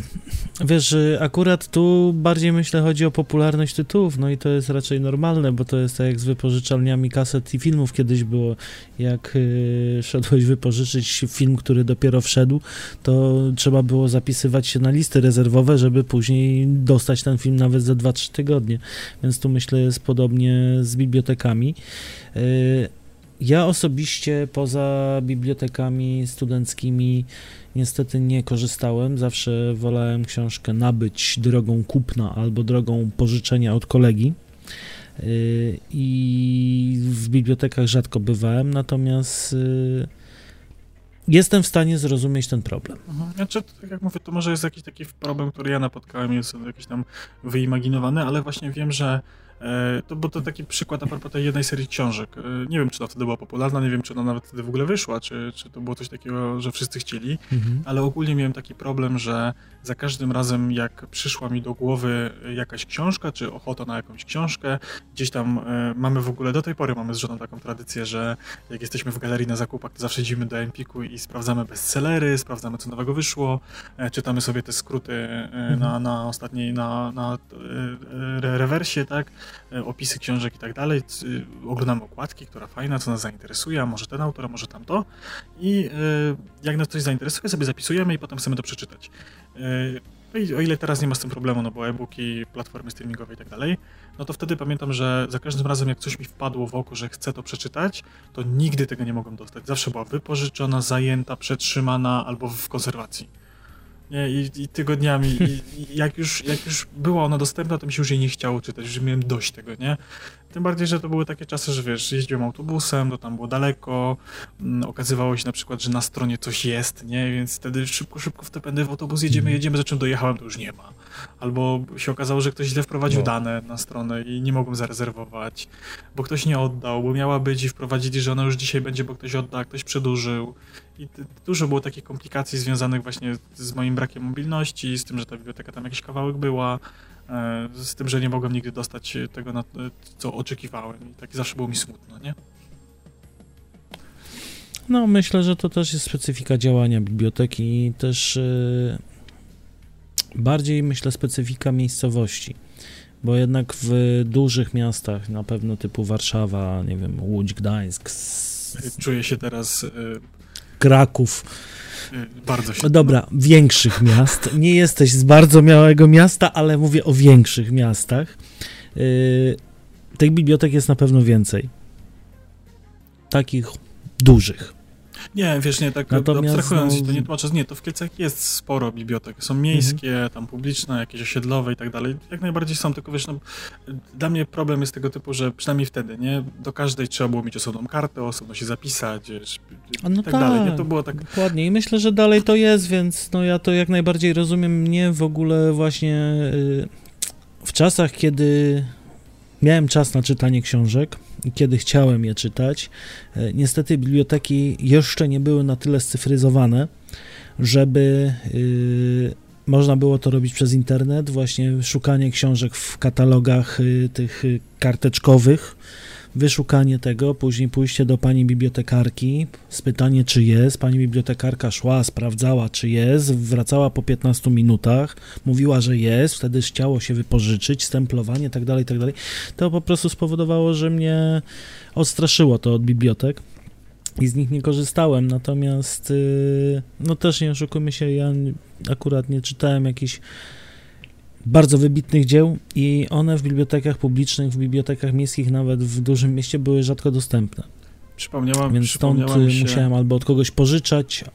wiesz, akurat tu bardziej myślę chodzi o popularność tytułów, no i to jest raczej normalne, bo to jest tak jak z wypożyczalniami kaset i filmów. Kiedyś było, jak yy, szedłeś wypożyczyć film, który dopiero wszedł, to trzeba było zapisywać się na listy rezerwowe, żeby później dostać ten film nawet za 2-3 tygodnie, więc tu myślę jest podobnie z bibliotekami. Yy, ja osobiście poza bibliotekami studenckimi niestety nie korzystałem. Zawsze wolałem książkę nabyć drogą kupna albo drogą pożyczenia od kolegi. Y, I w bibliotekach rzadko bywałem, natomiast y, jestem w stanie zrozumieć ten problem. Mhm. Znaczy, tak jak mówię, to może jest jakiś taki problem, który ja napotkałem, jest jakiś tam wyimaginowany, ale właśnie wiem, że to, bo to taki przykład a propos tej jednej serii książek. E, nie wiem, czy to wtedy była popularna, nie wiem, czy ona nawet wtedy w ogóle wyszła, czy, czy to było coś takiego, że wszyscy chcieli, mhm. ale ogólnie miałem taki problem, że za każdym razem, jak przyszła mi do głowy jakaś książka, czy ochota na jakąś książkę, gdzieś tam e, mamy w ogóle, do tej pory mamy z żoną taką tradycję, że jak jesteśmy w galerii na zakupach, to zawsze idziemy do Empiku i sprawdzamy bestsellery, sprawdzamy, co nowego wyszło, czytamy sobie te skróty mhm. na, na ostatniej, na, na rewersie, tak, E, opisy książek i tak dalej, oglądamy okładki, która fajna, co nas zainteresuje, a może ten autor, a może tamto i e, jak nas coś zainteresuje, sobie zapisujemy i potem chcemy to przeczytać. E, o ile teraz nie ma z tym problemu, no bo e-booki, platformy streamingowe i tak dalej, no to wtedy pamiętam, że za każdym razem jak coś mi wpadło w oko, że chcę to przeczytać, to nigdy tego nie mogłem dostać. Zawsze była wypożyczona, zajęta, przetrzymana albo w konserwacji nie, i, i tygodniami. I, I, jak, już, jak już była ona dostępna, to mi się już jej nie chciało czytać, że miałem dość tego, nie? Tym bardziej, że to były takie czasy, że wiesz, jeździłem autobusem, to tam było daleko, mm, okazywało się na przykład, że na stronie coś jest, nie? Więc wtedy szybko, szybko w te pędy w autobus jedziemy, mhm. jedziemy, za czym dojechałem, to już nie ma. Albo się okazało, że ktoś źle wprowadził no. dane na stronę i nie mogłem zarezerwować, bo ktoś nie oddał, bo miała być i wprowadzili, że ona już dzisiaj będzie, bo ktoś odda, ktoś przedłużył. I dużo było takich komplikacji związanych właśnie z moim brakiem mobilności, z tym, że ta biblioteka tam jakiś kawałek była, e, z tym, że nie mogłem nigdy dostać tego, co oczekiwałem. I tak zawsze było mi smutno, nie? No, myślę, że to też jest specyfika działania biblioteki i też yy, bardziej, myślę, specyfika miejscowości. Bo jednak w dużych miastach, na pewno typu Warszawa, nie wiem, Łódź, Gdańsk. Czuję się teraz yy, Kraków. Bardzo się. Dobra, większych miast. Nie jesteś z bardzo małego miasta, ale mówię o większych miastach. Yy, tych bibliotek jest na pewno więcej. Takich dużych. Nie, wiesz, nie, tak Natomiast, abstrahując, no, to nie tłumaczę, nie, to w Kielcach jest sporo bibliotek, są miejskie, mhm. tam publiczne, jakieś osiedlowe i tak dalej, jak najbardziej są, tylko wiesz, no, dla mnie problem jest tego typu, że przynajmniej wtedy, nie, do każdej trzeba było mieć osobną kartę, osobno się zapisać, wiesz, A no tak, tak, dalej, nie, to było tak... Dokładnie. I myślę, że dalej to jest, więc no ja to jak najbardziej rozumiem, mnie w ogóle właśnie y, w czasach, kiedy Miałem czas na czytanie książek, kiedy chciałem je czytać. E, niestety biblioteki jeszcze nie były na tyle scyfryzowane, żeby yy, można było to robić przez internet, właśnie szukanie książek w katalogach yy, tych karteczkowych, wyszukanie tego, później pójście do pani bibliotekarki, spytanie czy jest, pani bibliotekarka szła, sprawdzała czy jest, wracała po 15 minutach, mówiła, że jest, wtedy chciało się wypożyczyć, stemplowanie tak dalej, tak. To po prostu spowodowało, że mnie odstraszyło to od bibliotek i z nich nie korzystałem, natomiast yy, no też nie oszukujmy się, ja akurat nie czytałem jakichś bardzo wybitnych dzieł i one w bibliotekach publicznych, w bibliotekach miejskich, nawet w dużym mieście były rzadko dostępne. Przypomniałam, Więc stąd się, musiałem albo od kogoś pożyczać,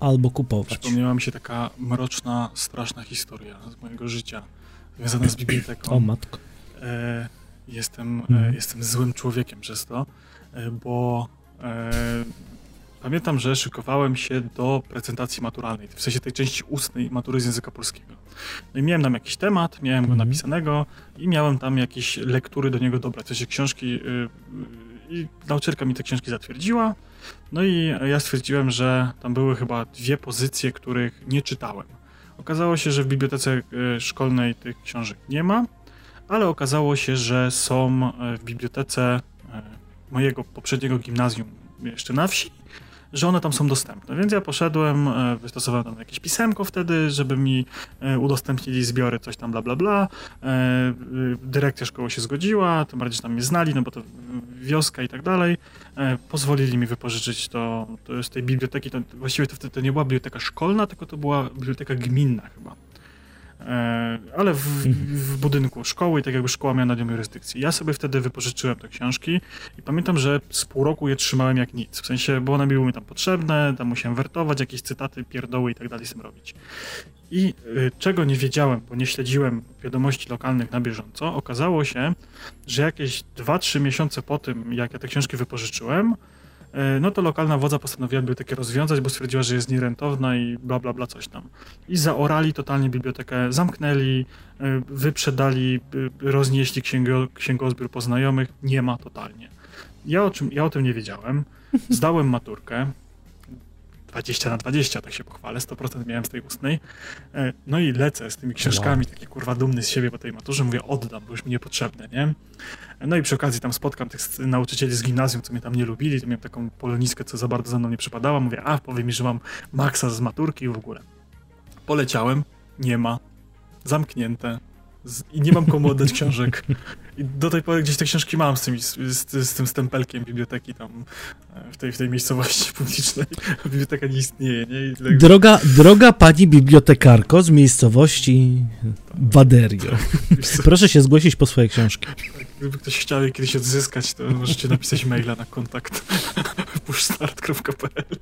albo kupować. przypomniała mi się taka mroczna, straszna historia z mojego życia związana z biblioteką. O matko. E, jestem, Mhm. e, jestem złym człowiekiem przez to, e, bo e, pamiętam, że szykowałem się do prezentacji maturalnej, w sensie tej części ustnej matury z języka polskiego. No i miałem tam jakiś temat, miałem go Mhm. napisanego i miałem tam jakieś lektury do niego dobrać, w sensie książki y, y, i nauczycielka mi te książki zatwierdziła. No i ja stwierdziłem, że tam były chyba dwie pozycje, których nie czytałem. Okazało się, że w bibliotece y, szkolnej tych książek nie ma, ale okazało się, że są w bibliotece mojego poprzedniego gimnazjum jeszcze na wsi, że one tam są dostępne. Więc ja poszedłem, e, wystosowałem tam jakieś pisemko wtedy, żeby mi e, udostępnili zbiory, coś tam bla bla bla. E, Dyrekcja szkoły się zgodziła, tym bardziej, że tam mnie znali, no bo to wioska i tak dalej. Pozwolili mi wypożyczyć to, to z tej biblioteki. To, właściwie to wtedy to nie była biblioteka szkolna, tylko to była biblioteka gminna chyba. E, ale w, w budynku szkoły i tak jakby szkoła miała nad nią jurysdykcję. Ja sobie wtedy wypożyczyłem te książki i pamiętam, że z pół roku je trzymałem jak nic. W sensie, bo one były mi tam potrzebne, tam musiałem wertować, jakieś cytaty, pierdoły i tak dalej z tym robić. I y, czego nie wiedziałem, bo nie śledziłem wiadomości lokalnych na bieżąco, okazało się, że jakieś 2-3 miesiące po tym, jak ja te książki wypożyczyłem, no to lokalna władza postanowiła bibliotekę rozwiązać, bo stwierdziła, że jest nierentowna i bla bla bla coś tam. I zaorali totalnie bibliotekę, zamknęli, y, wyprzedali, y, roznieśli księgo, księgozbiór po znajomych, nie ma totalnie. Ja o, czym, ja o tym nie wiedziałem. Zdałem maturkę. 20 na 20, tak się pochwalę, 100% miałem z tej ustnej. E, No i lecę z tymi książkami, taki kurwa dumny z siebie po tej maturze, mówię oddam, bo już mi niepotrzebne, nie? No i przy okazji tam spotkam tych nauczycieli z gimnazjum, co mnie tam nie lubili, to miałem taką poloniskę, co za bardzo za mną nie przypadała, mówię, a powie mi, że mam maksa z maturki i w ogóle. Poleciałem, nie ma, zamknięte z, i nie mam komu oddać książek. I do tej pory gdzieś te książki mam z, tymi, z, z, tym stempelkiem biblioteki tam e, w tej, w tej miejscowości publicznej. Biblioteka nie istnieje, nie? Tak, Droga, droga pani bibliotekarko z miejscowości wiesz co, Proszę się zgłosić po swoje książki. Gdyby ktoś chciał je kiedyś odzyskać, to możecie napisać maila na kontakt pushstart.pl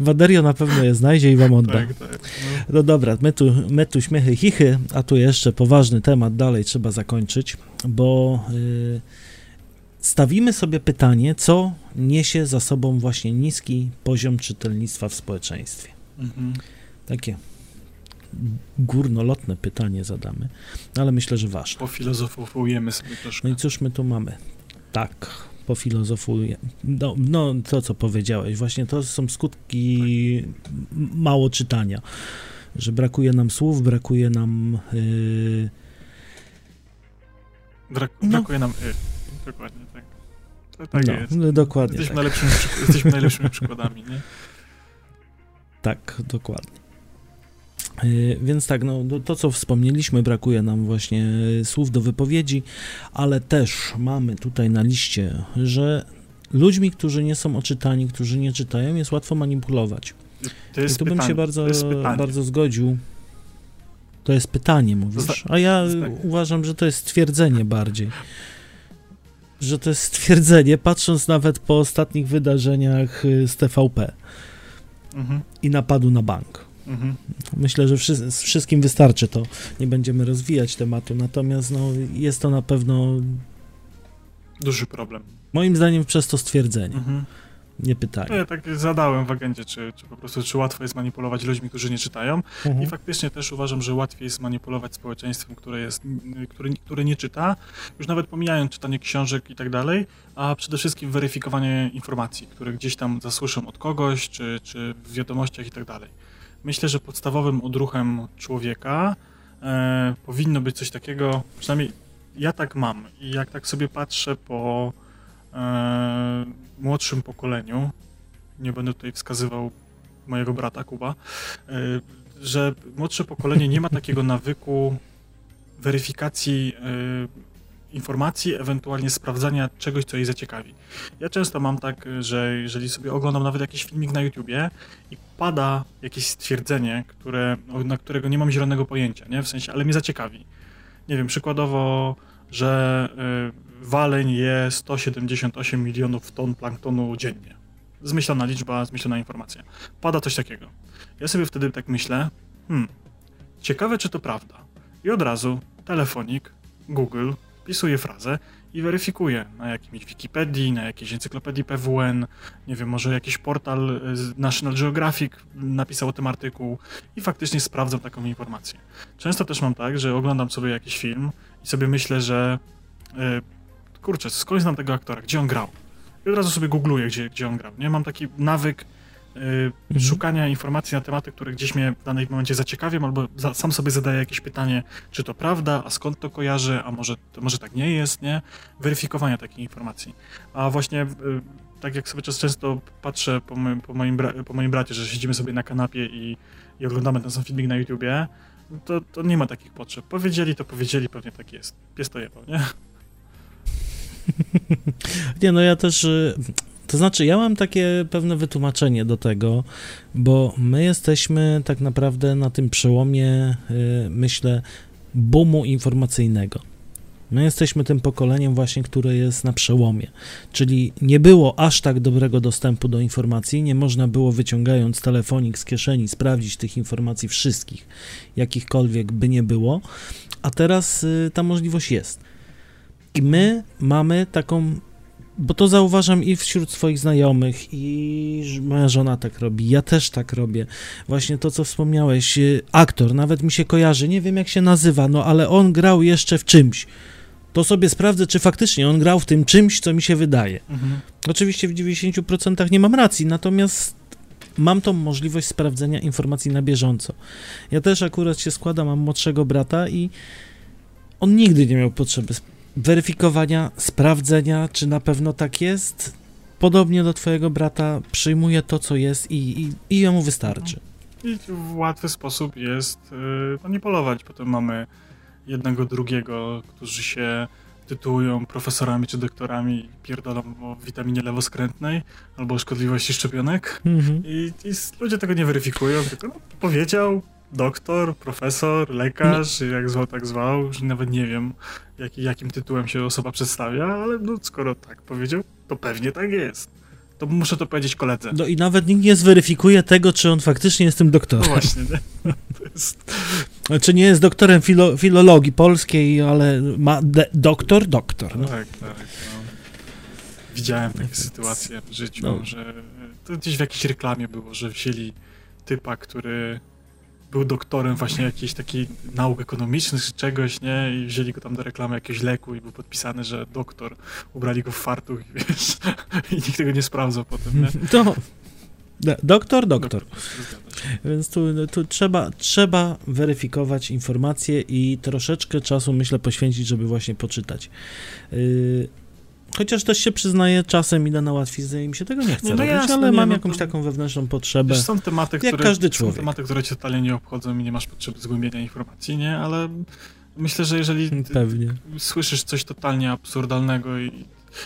Baderio na pewno je znajdzie i wam odda. Tak, tak. No. No dobra, my tu, my tu śmiechy, chichy, a tu jeszcze poważny temat dalej trzeba zakończyć, bo y, stawimy sobie pytanie, co niesie za sobą właśnie niski poziom czytelnictwa w społeczeństwie. Mhm. Takie górnolotne pytanie zadamy, no ale myślę, że ważne. Pofilozofujemy sobie troszkę. No i cóż my tu mamy? Tak, pofilozofuję. No, no to, co powiedziałeś, właśnie to są skutki mało czytania. Że brakuje nam słów, brakuje nam. Yy, Brak, No. Brakuje nam y. Dokładnie, tak. To, tak no, jest. no, dokładnie. Jesteśmy, Tak, najlepszymi, jesteśmy najlepszymi przykładami, nie? tak, dokładnie. Yy, Więc tak, no, to- to co wspomnieliśmy, brakuje nam właśnie yy, słów do wypowiedzi, ale też mamy tutaj na liście, że ludźmi, którzy nie są oczytani, którzy nie czytają, jest łatwo manipulować. To I jest tu bym pytanie, się bardzo, bardzo zgodził. To jest pytanie, mówisz. A ja uważam, że to jest stwierdzenie bardziej. Że to jest stwierdzenie, patrząc nawet po ostatnich wydarzeniach y, z TVP Mhm, i napadu na bank. Mhm. Myślę, że wszy- wszystkim wystarczy to. Nie będziemy rozwijać tematu, natomiast no, jest to na pewno, Duży problem. moim zdaniem, przez to stwierdzenie. Mhm. nie pytali. No ja tak zadałem w agendzie, czy, czy po prostu, czy łatwo jest manipulować ludźmi, którzy nie czytają. Mhm. I faktycznie też uważam, że łatwiej jest manipulować społeczeństwem, które, jest, które, które nie czyta, już nawet pomijając czytanie książek i tak dalej, a przede wszystkim weryfikowanie informacji, które gdzieś tam zasłyszą od kogoś, czy, czy w wiadomościach i tak dalej. Myślę, że podstawowym odruchem człowieka e, powinno być coś takiego, przynajmniej ja tak mam i jak tak sobie patrzę po e, młodszym pokoleniu, nie będę tutaj wskazywał mojego brata Kuba, e, że młodsze pokolenie nie ma takiego nawyku weryfikacji e, informacji, ewentualnie sprawdzania czegoś, co jej zaciekawi. Ja często mam tak, że jeżeli sobie oglądam nawet jakiś filmik na YouTubie i pada jakieś stwierdzenie, które, na którego nie mam zielonego pojęcia, nie? W sensie, ale mnie zaciekawi. Nie wiem, przykładowo, że y, waleń je 178 milionów ton planktonu dziennie. Zmyślona liczba, zmyślona informacja. Pada coś takiego. Ja sobie wtedy tak myślę, hmm, ciekawe czy to prawda. I od razu telefonik, Google, wpisuję frazę i weryfikuję na jakimś Wikipedii, na jakiejś encyklopedii PWN, nie wiem, może jakiś portal y, National Geographic napisał o tym artykuł i faktycznie sprawdzam taką informację. Często też mam tak, że oglądam sobie jakiś film i sobie myślę, że yy, kurczę, skąd znam tego aktora, gdzie on grał? I od razu sobie googluję, gdzie, gdzie on grał. Nie mam taki nawyk mhm. szukania informacji na tematy, które gdzieś mnie w danym momencie zaciekawią, albo za, sam sobie zadaję jakieś pytanie, czy to prawda, a skąd to kojarzy, a może, to, może tak nie jest, nie? Weryfikowania takich informacji. A właśnie y, tak jak sobie czas często patrzę po, my, po, moim, po moim bracie, że siedzimy sobie na kanapie i, i oglądamy ten sam filmik na YouTubie, to, to nie ma takich potrzeb. Powiedzieli, to powiedzieli, pewnie tak jest. Pies to jebał, nie? nie, no ja też y, to znaczy, ja mam takie pewne wytłumaczenie do tego, bo my jesteśmy tak naprawdę na tym przełomie, y, myślę, boomu informacyjnego. My jesteśmy tym pokoleniem właśnie, które jest na przełomie, czyli nie było aż tak dobrego dostępu do informacji, nie można było wyciągając telefonik z kieszeni sprawdzić tych informacji wszystkich, jakichkolwiek by nie było, a teraz y, ta możliwość jest. I my mamy taką bo to zauważam i wśród swoich znajomych, i moja żona tak robi, ja też tak robię. Właśnie to, co wspomniałeś, y, aktor, nawet mi się kojarzy, nie wiem jak się nazywa, no ale on grał jeszcze w czymś. To sobie sprawdzę, czy faktycznie on grał w tym czymś, co mi się wydaje. Mhm. Oczywiście w 90% nie mam racji, natomiast mam tą możliwość sprawdzenia informacji na bieżąco. Ja też akurat się składam, mam młodszego brata i on nigdy nie miał potrzeby weryfikowania, sprawdzenia, czy na pewno tak jest. Podobnie do twojego brata przyjmuje to, co jest i, i, i jemu wystarczy. I w łatwy sposób jest manipulować. Potem mamy jednego, drugiego, którzy się tytułują profesorami czy doktorami pierdolą o witaminie lewoskrętnej albo o szkodliwości szczepionek. Mm-hmm. I, I, ludzie tego nie weryfikują, tylko no, powiedział, doktor, profesor, lekarz, no. jak zwał, tak zwał, że nawet nie wiem, jak, jakim tytułem się osoba przedstawia, ale no, skoro tak powiedział, to pewnie tak jest. To muszę to powiedzieć koledze. No i nawet nikt nie zweryfikuje tego, czy on faktycznie jest tym doktorem. No właśnie, nie? To jest... Czy nie jest doktorem filo, filologii polskiej, ale ma doktor, doktor. No. Tak, tak. No. Widziałem takie sytuacje w życiu, no. że to gdzieś w jakiejś reklamie było, że wzięli typa, który był doktorem właśnie jakiejś takiej nauk ekonomicznych czy czegoś, nie? I wzięli go tam do reklamy jakiegoś leku i był podpisany, że doktor. Ubrali go w fartuch i wiesz, i nikt tego nie sprawdzał potem, nie? To... Doktor, doktor. Więc tu, tu, trzeba, trzeba weryfikować informacje i troszeczkę czasu, myślę, poświęcić, żeby właśnie poczytać. Yy, Chociaż też się przyznaję, czasem idę na łatwiznę i mi się tego nie chce nie, no robić, jasne, ale nie, mam no jakąś taką wewnętrzną potrzebę. Są tematy, jak które, każdy człowiek. Są tematy, które cię totalnie nie obchodzą i nie masz potrzeby zgłębienia informacji, nie? Ale myślę, że jeżeli słyszysz coś totalnie absurdalnego i,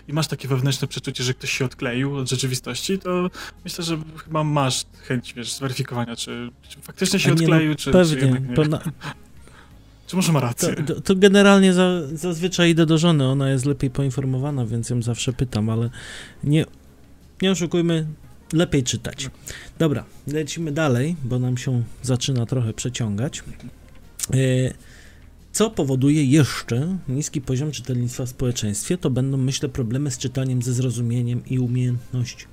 i masz takie wewnętrzne przeczucie, że ktoś się odkleił od rzeczywistości, to myślę, że chyba masz chęć, wiesz, zweryfikowania, czy, czy faktycznie się no, odkleił, no, czy, pewnie. czy jednak nie. Czy może ma rację? To, to, to generalnie za, zazwyczaj idę do żony, ona jest lepiej poinformowana, więc ją zawsze pytam, ale nie, nie oszukujmy, lepiej czytać. Dobra, lecimy dalej, bo nam się zaczyna trochę przeciągać. E, co powoduje jeszcze niski poziom czytelnictwa w społeczeństwie? To będą, myślę, problemy z czytaniem, ze zrozumieniem i umiejętność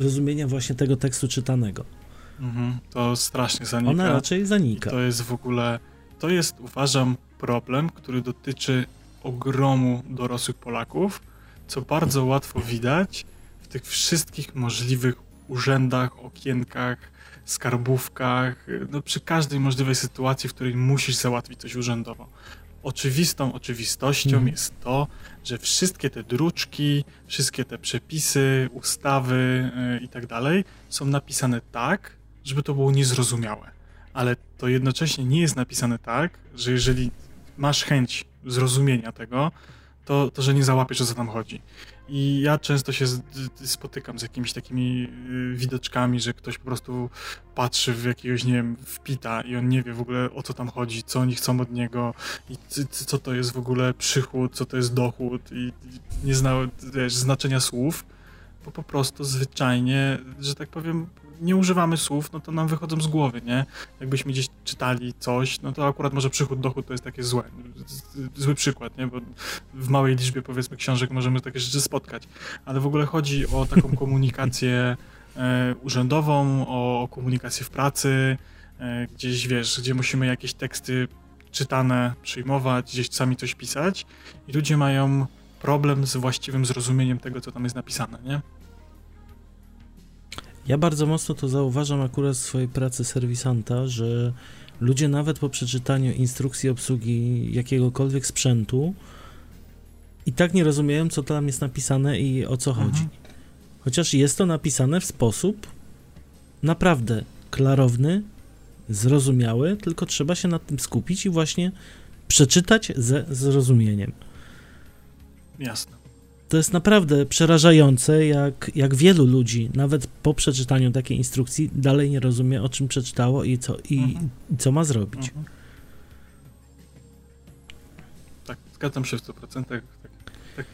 rozumienia właśnie tego tekstu czytanego. Mhm, to strasznie zanika. Ona raczej zanika. I to jest w ogóle, to jest uważam problem, który dotyczy ogromu dorosłych Polaków, co bardzo łatwo widać w tych wszystkich możliwych urzędach, okienkach, skarbówkach, no przy każdej możliwej sytuacji, w której musisz załatwić coś urzędowo. Oczywistą oczywistością mhm. jest to, że wszystkie te druczki, wszystkie te przepisy, ustawy yy, i tak dalej są napisane tak, żeby to było niezrozumiałe. Ale to jednocześnie nie jest napisane tak, że jeżeli masz chęć zrozumienia tego, to, to że nie załapiesz, o co tam chodzi. I ja często się spotykam z jakimiś takimi y, widoczkami, że ktoś po prostu patrzy w jakiegoś, nie wiem, wpita i on nie wie w ogóle o co tam chodzi, co oni chcą od niego i co to jest w ogóle przychód, co to jest dochód i nie zna wiesz, znaczenia słów, bo po prostu zwyczajnie, że tak powiem, nie używamy słów, no to nam wychodzą z głowy, nie? Jakbyśmy gdzieś czytali coś, no to akurat może przychód, dochód to jest takie złe, zły przykład, nie? Bo w małej liczbie, powiedzmy, książek możemy takie rzeczy spotkać, ale w ogóle chodzi o taką komunikację e, urzędową, o, komunikację w pracy, e, gdzieś, wiesz, gdzie musimy jakieś teksty czytane przyjmować, gdzieś sami coś pisać i ludzie mają problem z właściwym zrozumieniem tego, co tam jest napisane, nie? Ja bardzo mocno to zauważam akurat w swojej pracy serwisanta, że ludzie nawet po przeczytaniu instrukcji obsługi jakiegokolwiek sprzętu i tak nie rozumieją, co tam jest napisane i o co mhm. chodzi. Chociaż jest to napisane w sposób naprawdę klarowny, zrozumiały, tylko trzeba się nad tym skupić i właśnie przeczytać ze zrozumieniem. Jasne to jest naprawdę przerażające, jak, jak wielu ludzi, nawet po przeczytaniu takiej instrukcji, dalej nie rozumie, o czym przeczytało i co, i, mhm. i co ma zrobić. Mhm. Tak, zgadzam się w 100%. Tak, tak.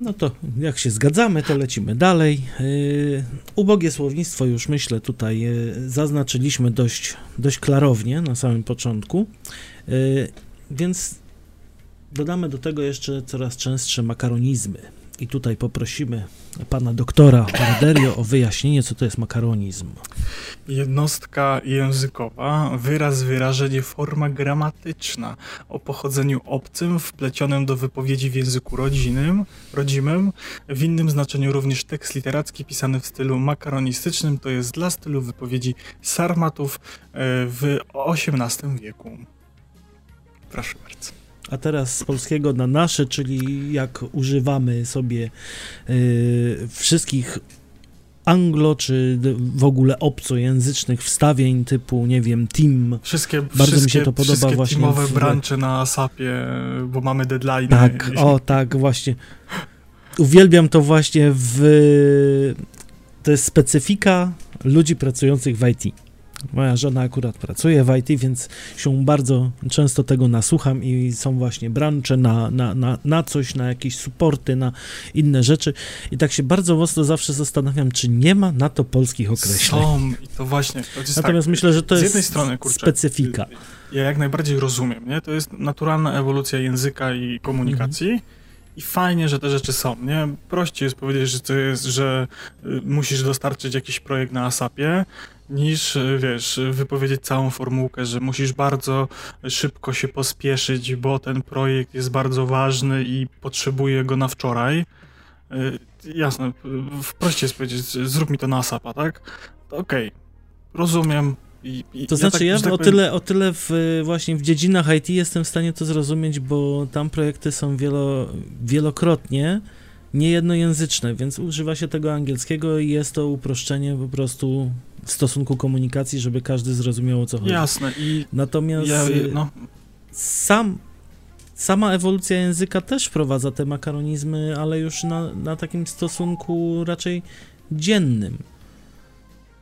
No to jak się zgadzamy, to lecimy dalej. Yy, ubogie słownictwo już myślę tutaj yy, zaznaczyliśmy dość, dość klarownie na samym początku. Yy, więc Dodamy do tego jeszcze coraz częstsze makaronizmy. I tutaj poprosimy pana doktora Barderio o wyjaśnienie, co to jest makaronizm. Jednostka językowa, wyraz, wyrażenie, forma gramatyczna o pochodzeniu obcym, wplecionym do wypowiedzi w języku rodzinnym, rodzimym, w innym znaczeniu również tekst literacki pisany w stylu makaronistycznym, to jest dla stylu wypowiedzi sarmatów e, w XVIII wieku. Proszę bardzo a teraz z polskiego na nasze, czyli jak używamy sobie y, wszystkich anglo czy w ogóle obcojęzycznych wstawień typu, nie wiem, team. Wszystkie, Bardzo wszystkie, mi się to podoba wszystkie właśnie. Teamowe w... brancze na ASAPie, bo mamy deadline. Tak, o tak, właśnie. Uwielbiam to właśnie w. To jest specyfika ludzi pracujących w IT. Moja żona akurat pracuje w IT, więc się bardzo często tego nasłucham i są właśnie brancze na, na, na, na coś, na jakieś supporty, na inne rzeczy. I tak się bardzo mocno zawsze zastanawiam, czy nie ma na to polskich określeń. Są i to właśnie. To Natomiast tak, myślę, że to z jest strony, kurczę, specyfika. Ja jak najbardziej rozumiem, nie? To jest naturalna ewolucja języka i komunikacji. Mhm. I fajnie, że te rzeczy są, nie? Prościej jest powiedzieć, że to jest, że y, musisz dostarczyć jakiś projekt na ASAPie, niż, wiesz, wypowiedzieć całą formułkę, że musisz bardzo szybko się pospieszyć, bo ten projekt jest bardzo ważny i potrzebuje go na wczoraj. Y, jasne, wprost jest powiedzieć, zrób mi to na SAP-a, tak? Okej, okay. rozumiem, i, i to ja znaczy, tak, ja tak o, powiem... tyle, o tyle w, właśnie w dziedzinach IT jestem w stanie to zrozumieć, bo tam projekty są wielo, wielokrotnie niejednojęzyczne, więc używa się tego angielskiego i jest to uproszczenie po prostu stosunku komunikacji, żeby każdy zrozumiał o co chodzi. Jasne. I Natomiast ja, no. sam, sama ewolucja języka też wprowadza te makaronizmy, ale już na, na takim stosunku raczej dziennym.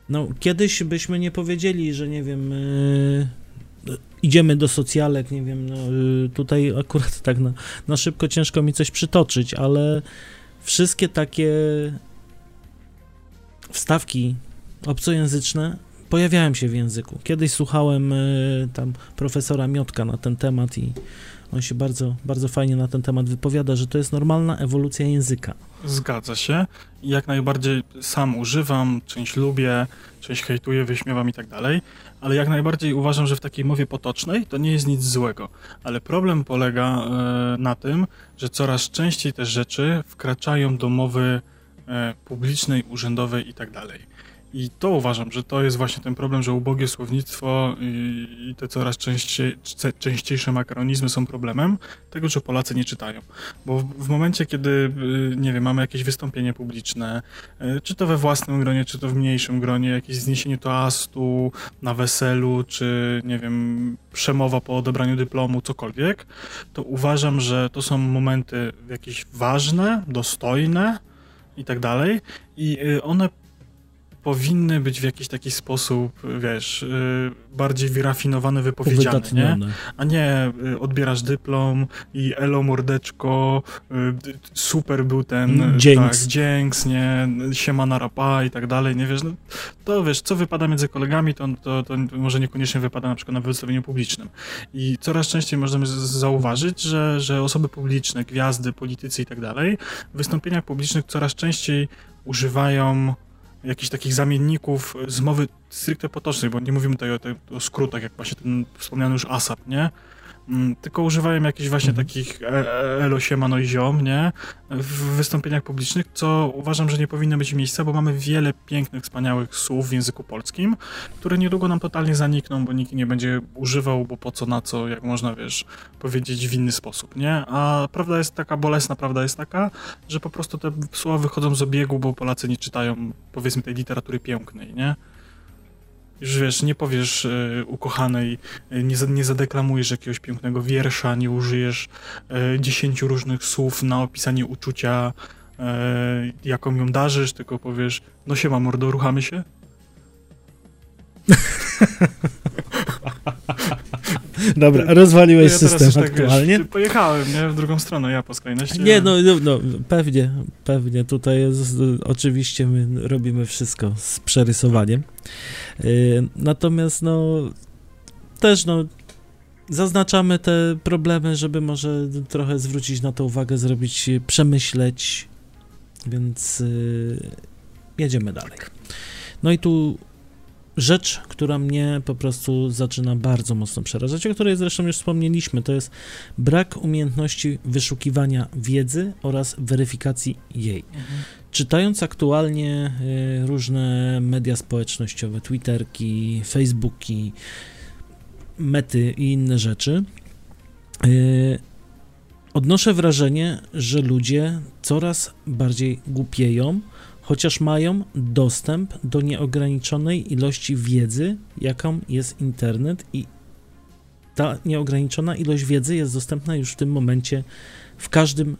No, kiedyś byśmy nie powiedzieli, że nie wiem, yy, idziemy do socjalek, nie wiem, no, yy, tutaj akurat tak na, na szybko ciężko mi coś przytoczyć, ale wszystkie takie wstawki obcojęzyczne pojawiają się w języku. Kiedyś słuchałem y, tam profesora Miotka na ten temat i on się bardzo, bardzo fajnie na ten temat wypowiada, że to jest normalna ewolucja języka. Zgadza się. Jak najbardziej sam używam, część lubię, część hejtuję, wyśmiewam i tak dalej, ale jak najbardziej uważam, że w takiej mowie potocznej to nie jest nic złego. Ale problem polega e, na tym, że coraz częściej te rzeczy wkraczają do mowy e, publicznej, urzędowej i tak dalej. I to uważam, że to jest właśnie ten problem, że ubogie słownictwo i, te coraz częściej, częściejsze makaronizmy są problemem tego, że Polacy nie czytają. Bo w, w momencie, kiedy, y, nie wiem, mamy jakieś wystąpienie publiczne, y, czy to we własnym gronie, czy to w mniejszym gronie, jakieś zniesienie toastu na weselu, czy, nie wiem, przemowa po odebraniu dyplomu, cokolwiek, to uważam, że to są momenty jakieś ważne, dostojne, i tak dalej. I y, one powinny być w jakiś taki sposób, wiesz, y, bardziej wyrafinowane, wypowiedziane, nie? A nie y, odbierasz dyplom i elo mordeczko, y, super był ten mm, dzięks, tak, dzięks nie? Siemana rapa i tak dalej, nie wiesz, no, to wiesz, co wypada między kolegami, to, to, to może niekoniecznie wypada na przykład na wystąpieniu publicznym. I coraz częściej możemy zauważyć, że, że osoby publiczne, gwiazdy, politycy i tak dalej, w wystąpieniach publicznych coraz częściej używają jakichś takich zamienników z mowy stricte potocznej, bo nie mówimy tutaj o, o skrótach, jak właśnie ten wspomniany już ASAP, nie? Mm, tylko używają jakichś właśnie mhm. takich e, e, elo, siemano i ziom, nie? W wystąpieniach publicznych, co uważam, że nie powinno mieć miejsca, bo mamy wiele pięknych, wspaniałych słów w języku polskim, które niedługo nam totalnie zanikną, bo nikt nie będzie używał, bo po co, na co, jak można, wiesz, powiedzieć w inny sposób, nie? A prawda jest taka, bolesna prawda jest taka, że po prostu te słowa wychodzą z obiegu, bo Polacy nie czytają, powiedzmy, tej literatury pięknej, nie? Już wiesz, nie powiesz y, ukochanej, y, nie, nie zadeklamujesz jakiegoś pięknego wiersza, nie użyjesz y, dziesięciu różnych słów na opisanie uczucia, jaką ją darzysz, tylko powiesz, no siema mordo, ruchamy się? Dobra, rozwaliłeś ja system tak, aktualnie. Wiesz, pojechałem, nie? W drugą stronę, ja po skrajności. Nie, no, no, no, pewnie, pewnie. Tutaj jest, oczywiście my robimy wszystko z przerysowaniem. Yy, natomiast, no, też, no, zaznaczamy te problemy, żeby może trochę zwrócić na to uwagę, zrobić, przemyśleć, więc yy, jedziemy dalej. No i tu rzecz, która mnie po prostu zaczyna bardzo mocno przerażać, o której zresztą już wspomnieliśmy, to jest brak umiejętności wyszukiwania wiedzy oraz weryfikacji jej. Mhm. Czytając aktualnie y, różne media społecznościowe, Twitterki, Facebooki, mety i inne rzeczy, y, odnoszę wrażenie, że ludzie coraz bardziej głupieją, chociaż mają dostęp do nieograniczonej ilości wiedzy, jaką jest internet i ta nieograniczona ilość wiedzy jest dostępna już w tym momencie w każdym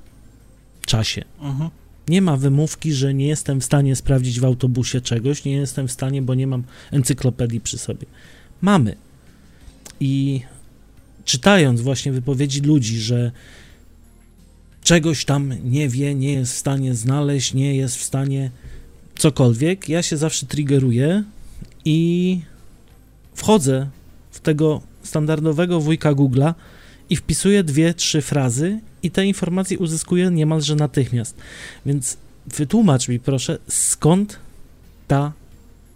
czasie. Mhm. Nie ma wymówki, że nie jestem w stanie sprawdzić w autobusie czegoś, nie jestem w stanie, bo nie mam encyklopedii przy sobie. Mamy. I czytając właśnie wypowiedzi ludzi, że czegoś tam nie wie, nie jest w stanie znaleźć, nie jest w stanie cokolwiek, ja się zawsze triggeruję i wchodzę w tego standardowego wujka Google'a i wpisuję dwie, trzy frazy i te informacje uzyskuję niemalże natychmiast. Więc wytłumacz mi proszę, skąd ta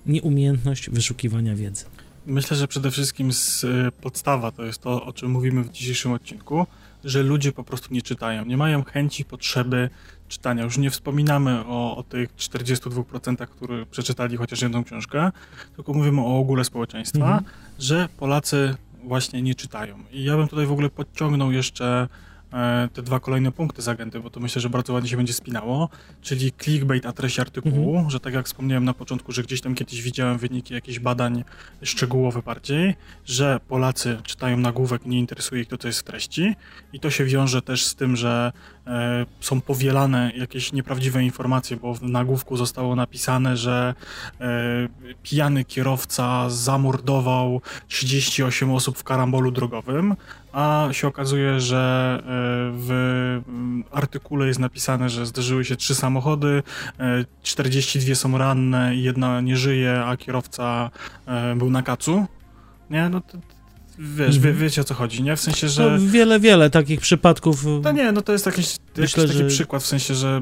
nieumiejętność wyszukiwania wiedzy? Myślę, że przede wszystkim z, y, podstawa to jest to, o czym mówimy w dzisiejszym odcinku, że ludzie po prostu nie czytają, nie mają chęci, potrzeby czytania. Już nie wspominamy o, o tych 42%, którzy przeczytali chociaż jedną książkę, tylko mówimy o ogóle społeczeństwa, mhm. że Polacy właśnie nie czytają. I ja bym tutaj w ogóle podciągnął jeszcze te dwa kolejne punkty z agenty, bo to myślę, że bardzo ładnie się będzie spinało, czyli clickbait a treść artykułu, mhm. że tak jak wspomniałem na początku, że gdzieś tam kiedyś widziałem wyniki jakichś badań szczegółowe bardziej, że Polacy czytają nagłówek, nie interesuje ich to, co jest w treści i to się wiąże też z tym, że e, są powielane jakieś nieprawdziwe informacje, bo w nagłówku zostało napisane, że e, pijany kierowca zamordował 38 osób w karambolu drogowym, a się okazuje, że e, w mm, artykule jest napisane, że zdarzyły się trzy samochody, 42 są ranne i jedna nie żyje, a kierowca był na kacu. Nie, no to, wiesz, wie, mhm. wiecie o co chodzi, nie? W sensie, że... No, wiele, wiele takich przypadków. No nie, no to jest jakiś, Myślę, jakiś taki że... przykład, w sensie, że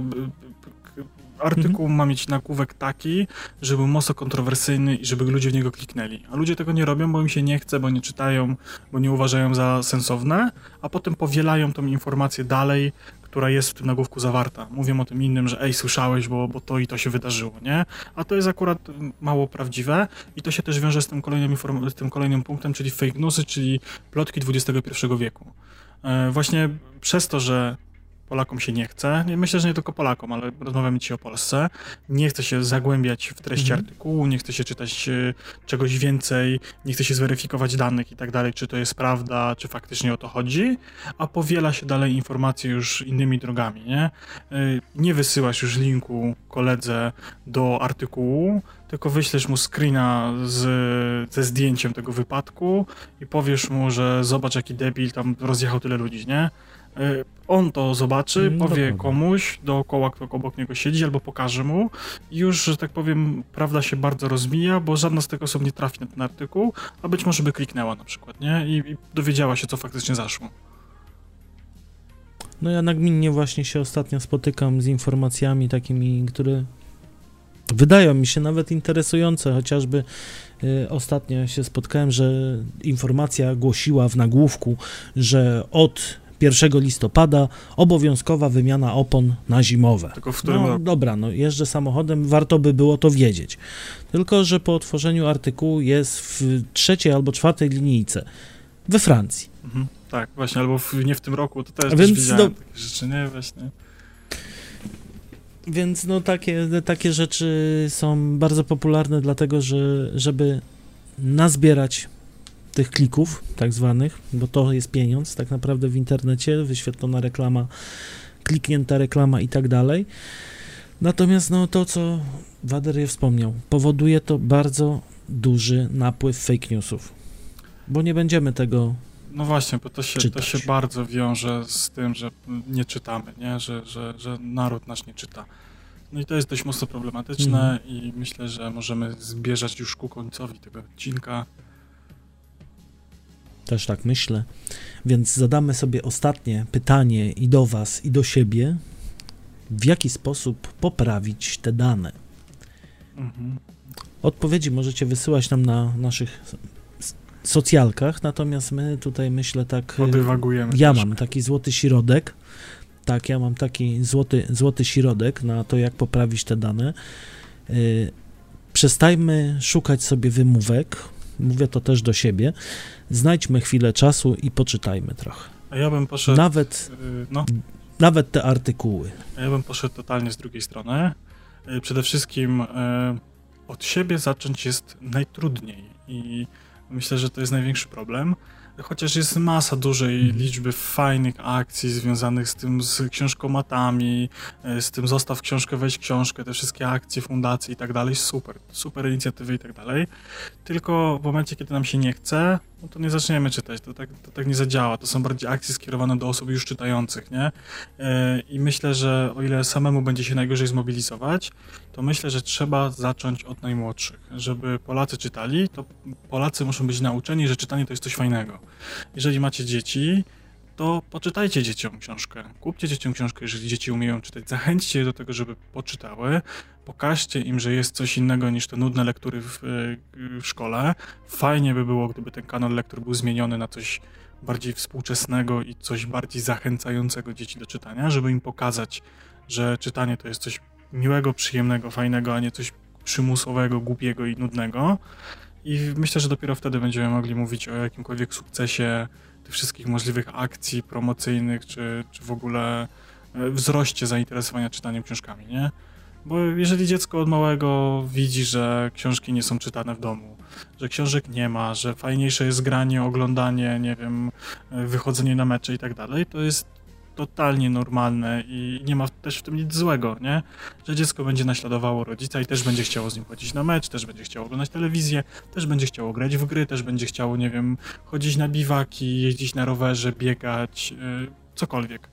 artykuł mhm. ma mieć nakłówek taki, żeby był mocno kontrowersyjny i żeby ludzie w niego kliknęli. A ludzie tego nie robią, bo im się nie chce, bo nie czytają, bo nie uważają za sensowne, a potem powielają tą informację dalej, która jest w tym nagłówku zawarta. Mówią o tym innym, że ej, słyszałeś, bo, bo to i to się wydarzyło, nie? A to jest akurat mało prawdziwe i to się też wiąże z tym kolejnym, z tym kolejnym punktem, czyli fake newsy, czyli plotki XXI wieku. E, właśnie przez to, że Polakom się nie chce. Myślę, że nie tylko Polakom, ale rozmawiamy dzisiaj o Polsce. Nie chce się zagłębiać w treści mhm. artykułu, nie chce się czytać e, czegoś więcej, nie chce się zweryfikować danych i tak dalej, czy to jest prawda, czy faktycznie o to chodzi, a powiela się dalej informacje już innymi drogami, nie? E, nie wysyłasz już linku koledze do artykułu, tylko wyślesz mu screena z, ze zdjęciem tego wypadku i powiesz mu, że zobacz jaki debil tam rozjechał tyle ludzi, nie? E, on to zobaczy, mm, powie komuś dookoła, kto obok niego siedzi, albo pokaże mu. I już, że tak powiem, prawda się bardzo rozmija, bo żadna z tych osób nie trafi na ten artykuł, a być może by kliknęła na przykład, nie? I, i dowiedziała się, co faktycznie zaszło. No ja nagminnie właśnie się ostatnio spotykam z informacjami takimi, które wydają mi się nawet interesujące, chociażby y, ostatnio się spotkałem, że informacja głosiła w nagłówku, że od 1 listopada obowiązkowa wymiana opon na zimowe. Tylko w którym no? Dobra, no jeżdżę samochodem, warto by było to wiedzieć. Tylko, że po otworzeniu artykułu jest w trzeciej albo czwartej linijce we Francji. Mhm, tak, właśnie, albo w, nie w tym roku, to też, Więc też widziałem do... takie rzeczy, nie? Właśnie. Więc no takie, takie rzeczy są bardzo popularne, dlatego że żeby nazbierać tych klików, tak zwanych, bo to jest pieniądz tak naprawdę w internecie, wyświetlona reklama, kliknięta reklama i tak dalej. Natomiast no to, co Wader je wspomniał, powoduje to bardzo duży napływ fake newsów, bo nie będziemy tego no właśnie, bo to się, to się bardzo wiąże z tym, że nie czytamy, nie? Że, że, że naród nasz nie czyta. No i to jest dość mocno problematyczne mm. i myślę, że możemy zbierzać już ku końcowi tego odcinka. Też tak myślę. Więc zadamy sobie ostatnie pytanie i do Was, i do siebie. W jaki sposób poprawić te dane? Mhm. Odpowiedzi możecie wysyłać nam na naszych socjalkach, natomiast my tutaj myślę tak. Odywagujemy. Ja mam taki złoty środek. Tak, ja mam taki złoty, złoty środek na to, jak poprawić te dane. Yy, przestajmy szukać sobie wymówek. Mówię to też do siebie znajdźmy chwilę czasu i poczytajmy trochę. A ja bym poszedł... Nawet, y, no. nawet te artykuły. A ja bym poszedł totalnie z drugiej strony. Y, przede wszystkim y, od siebie zacząć jest najtrudniej i myślę, że to jest największy problem chociaż jest masa dużej mhm. liczby fajnych akcji związanych z tym, z książkomatami, e, z tym zostaw książkę, weź książkę, te wszystkie akcje, fundacje i tak dalej, super, super inicjatywy i tak dalej. Tylko w momencie, kiedy nam się nie chce, no to nie zaczniemy czytać, to tak, to tak nie zadziała. To są bardziej akcje skierowane do osób już czytających, nie? E, I myślę, że o ile samemu będzie się najgorzej zmobilizować, to myślę, że trzeba zacząć od najmłodszych. Żeby Polacy czytali, to Polacy muszą być nauczeni, że czytanie to jest coś fajnego. Jeżeli macie dzieci, to poczytajcie dzieciom książkę. Kupcie dzieciom książkę, jeżeli dzieci umieją czytać. Zachęćcie je do tego, żeby poczytały. Pokażcie im, że jest coś innego niż te nudne lektury w, w szkole. Fajnie by było, gdyby ten kanon lektur był zmieniony na coś bardziej współczesnego i coś bardziej zachęcającego dzieci do czytania, żeby im pokazać, że czytanie to jest coś miłego, przyjemnego, fajnego, a nie coś przymusowego, głupiego i nudnego. I myślę, że dopiero wtedy będziemy mogli mówić o jakimkolwiek sukcesie tych wszystkich możliwych akcji promocyjnych, czy, czy w ogóle e, wzroście zainteresowania czytaniem książkami, nie? Bo jeżeli dziecko od małego widzi, że książki nie są czytane w domu, że książek nie ma, że fajniejsze jest granie, oglądanie, nie wiem, e, wychodzenie na mecze i tak dalej, to jest totalnie normalne i nie ma też w tym nic złego, nie? Że dziecko będzie naśladowało rodzica i też będzie chciało z nim chodzić na mecz, też będzie chciało oglądać telewizję, też będzie chciało grać w gry, też będzie chciało, nie wiem, chodzić na biwaki, jeździć na rowerze, biegać, yy, cokolwiek.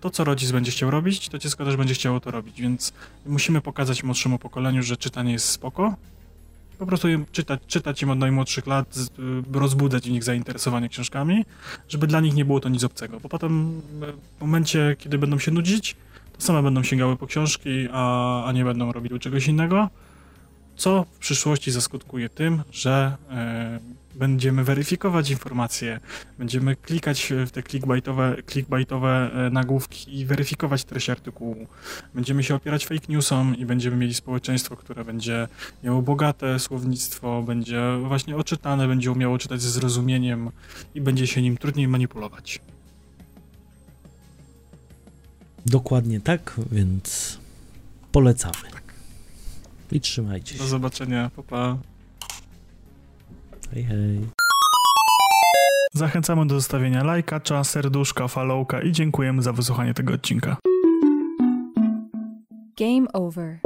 To, co rodzic będzie chciał robić, to dziecko też będzie chciało to robić, więc musimy pokazać młodszemu pokoleniu, że czytanie jest spoko, po prostu czytać, czytać im od najmłodszych lat, y, rozbudzać w nich zainteresowanie książkami, żeby dla nich nie było to nic obcego, bo potem w momencie, kiedy będą się nudzić, to same będą sięgały po książki, a, a nie będą robiły czegoś innego, co w przyszłości zaskutkuje tym, że y, będziemy weryfikować informacje, będziemy klikać w te clickbaitowe, clickbaitowe e, nagłówki i weryfikować treść artykułu. Będziemy się opierać fake newsom i będziemy mieli społeczeństwo, które będzie miało bogate słownictwo, będzie właśnie oczytane, będzie umiało czytać ze zrozumieniem i będzie się nim trudniej manipulować. Dokładnie tak, więc polecamy. I trzymajcie Do się. zobaczenia, papa. Hej, hej. Zachęcamy do zostawienia lajka, serduszka, followka i dziękujemy za wysłuchanie tego odcinka. Game over.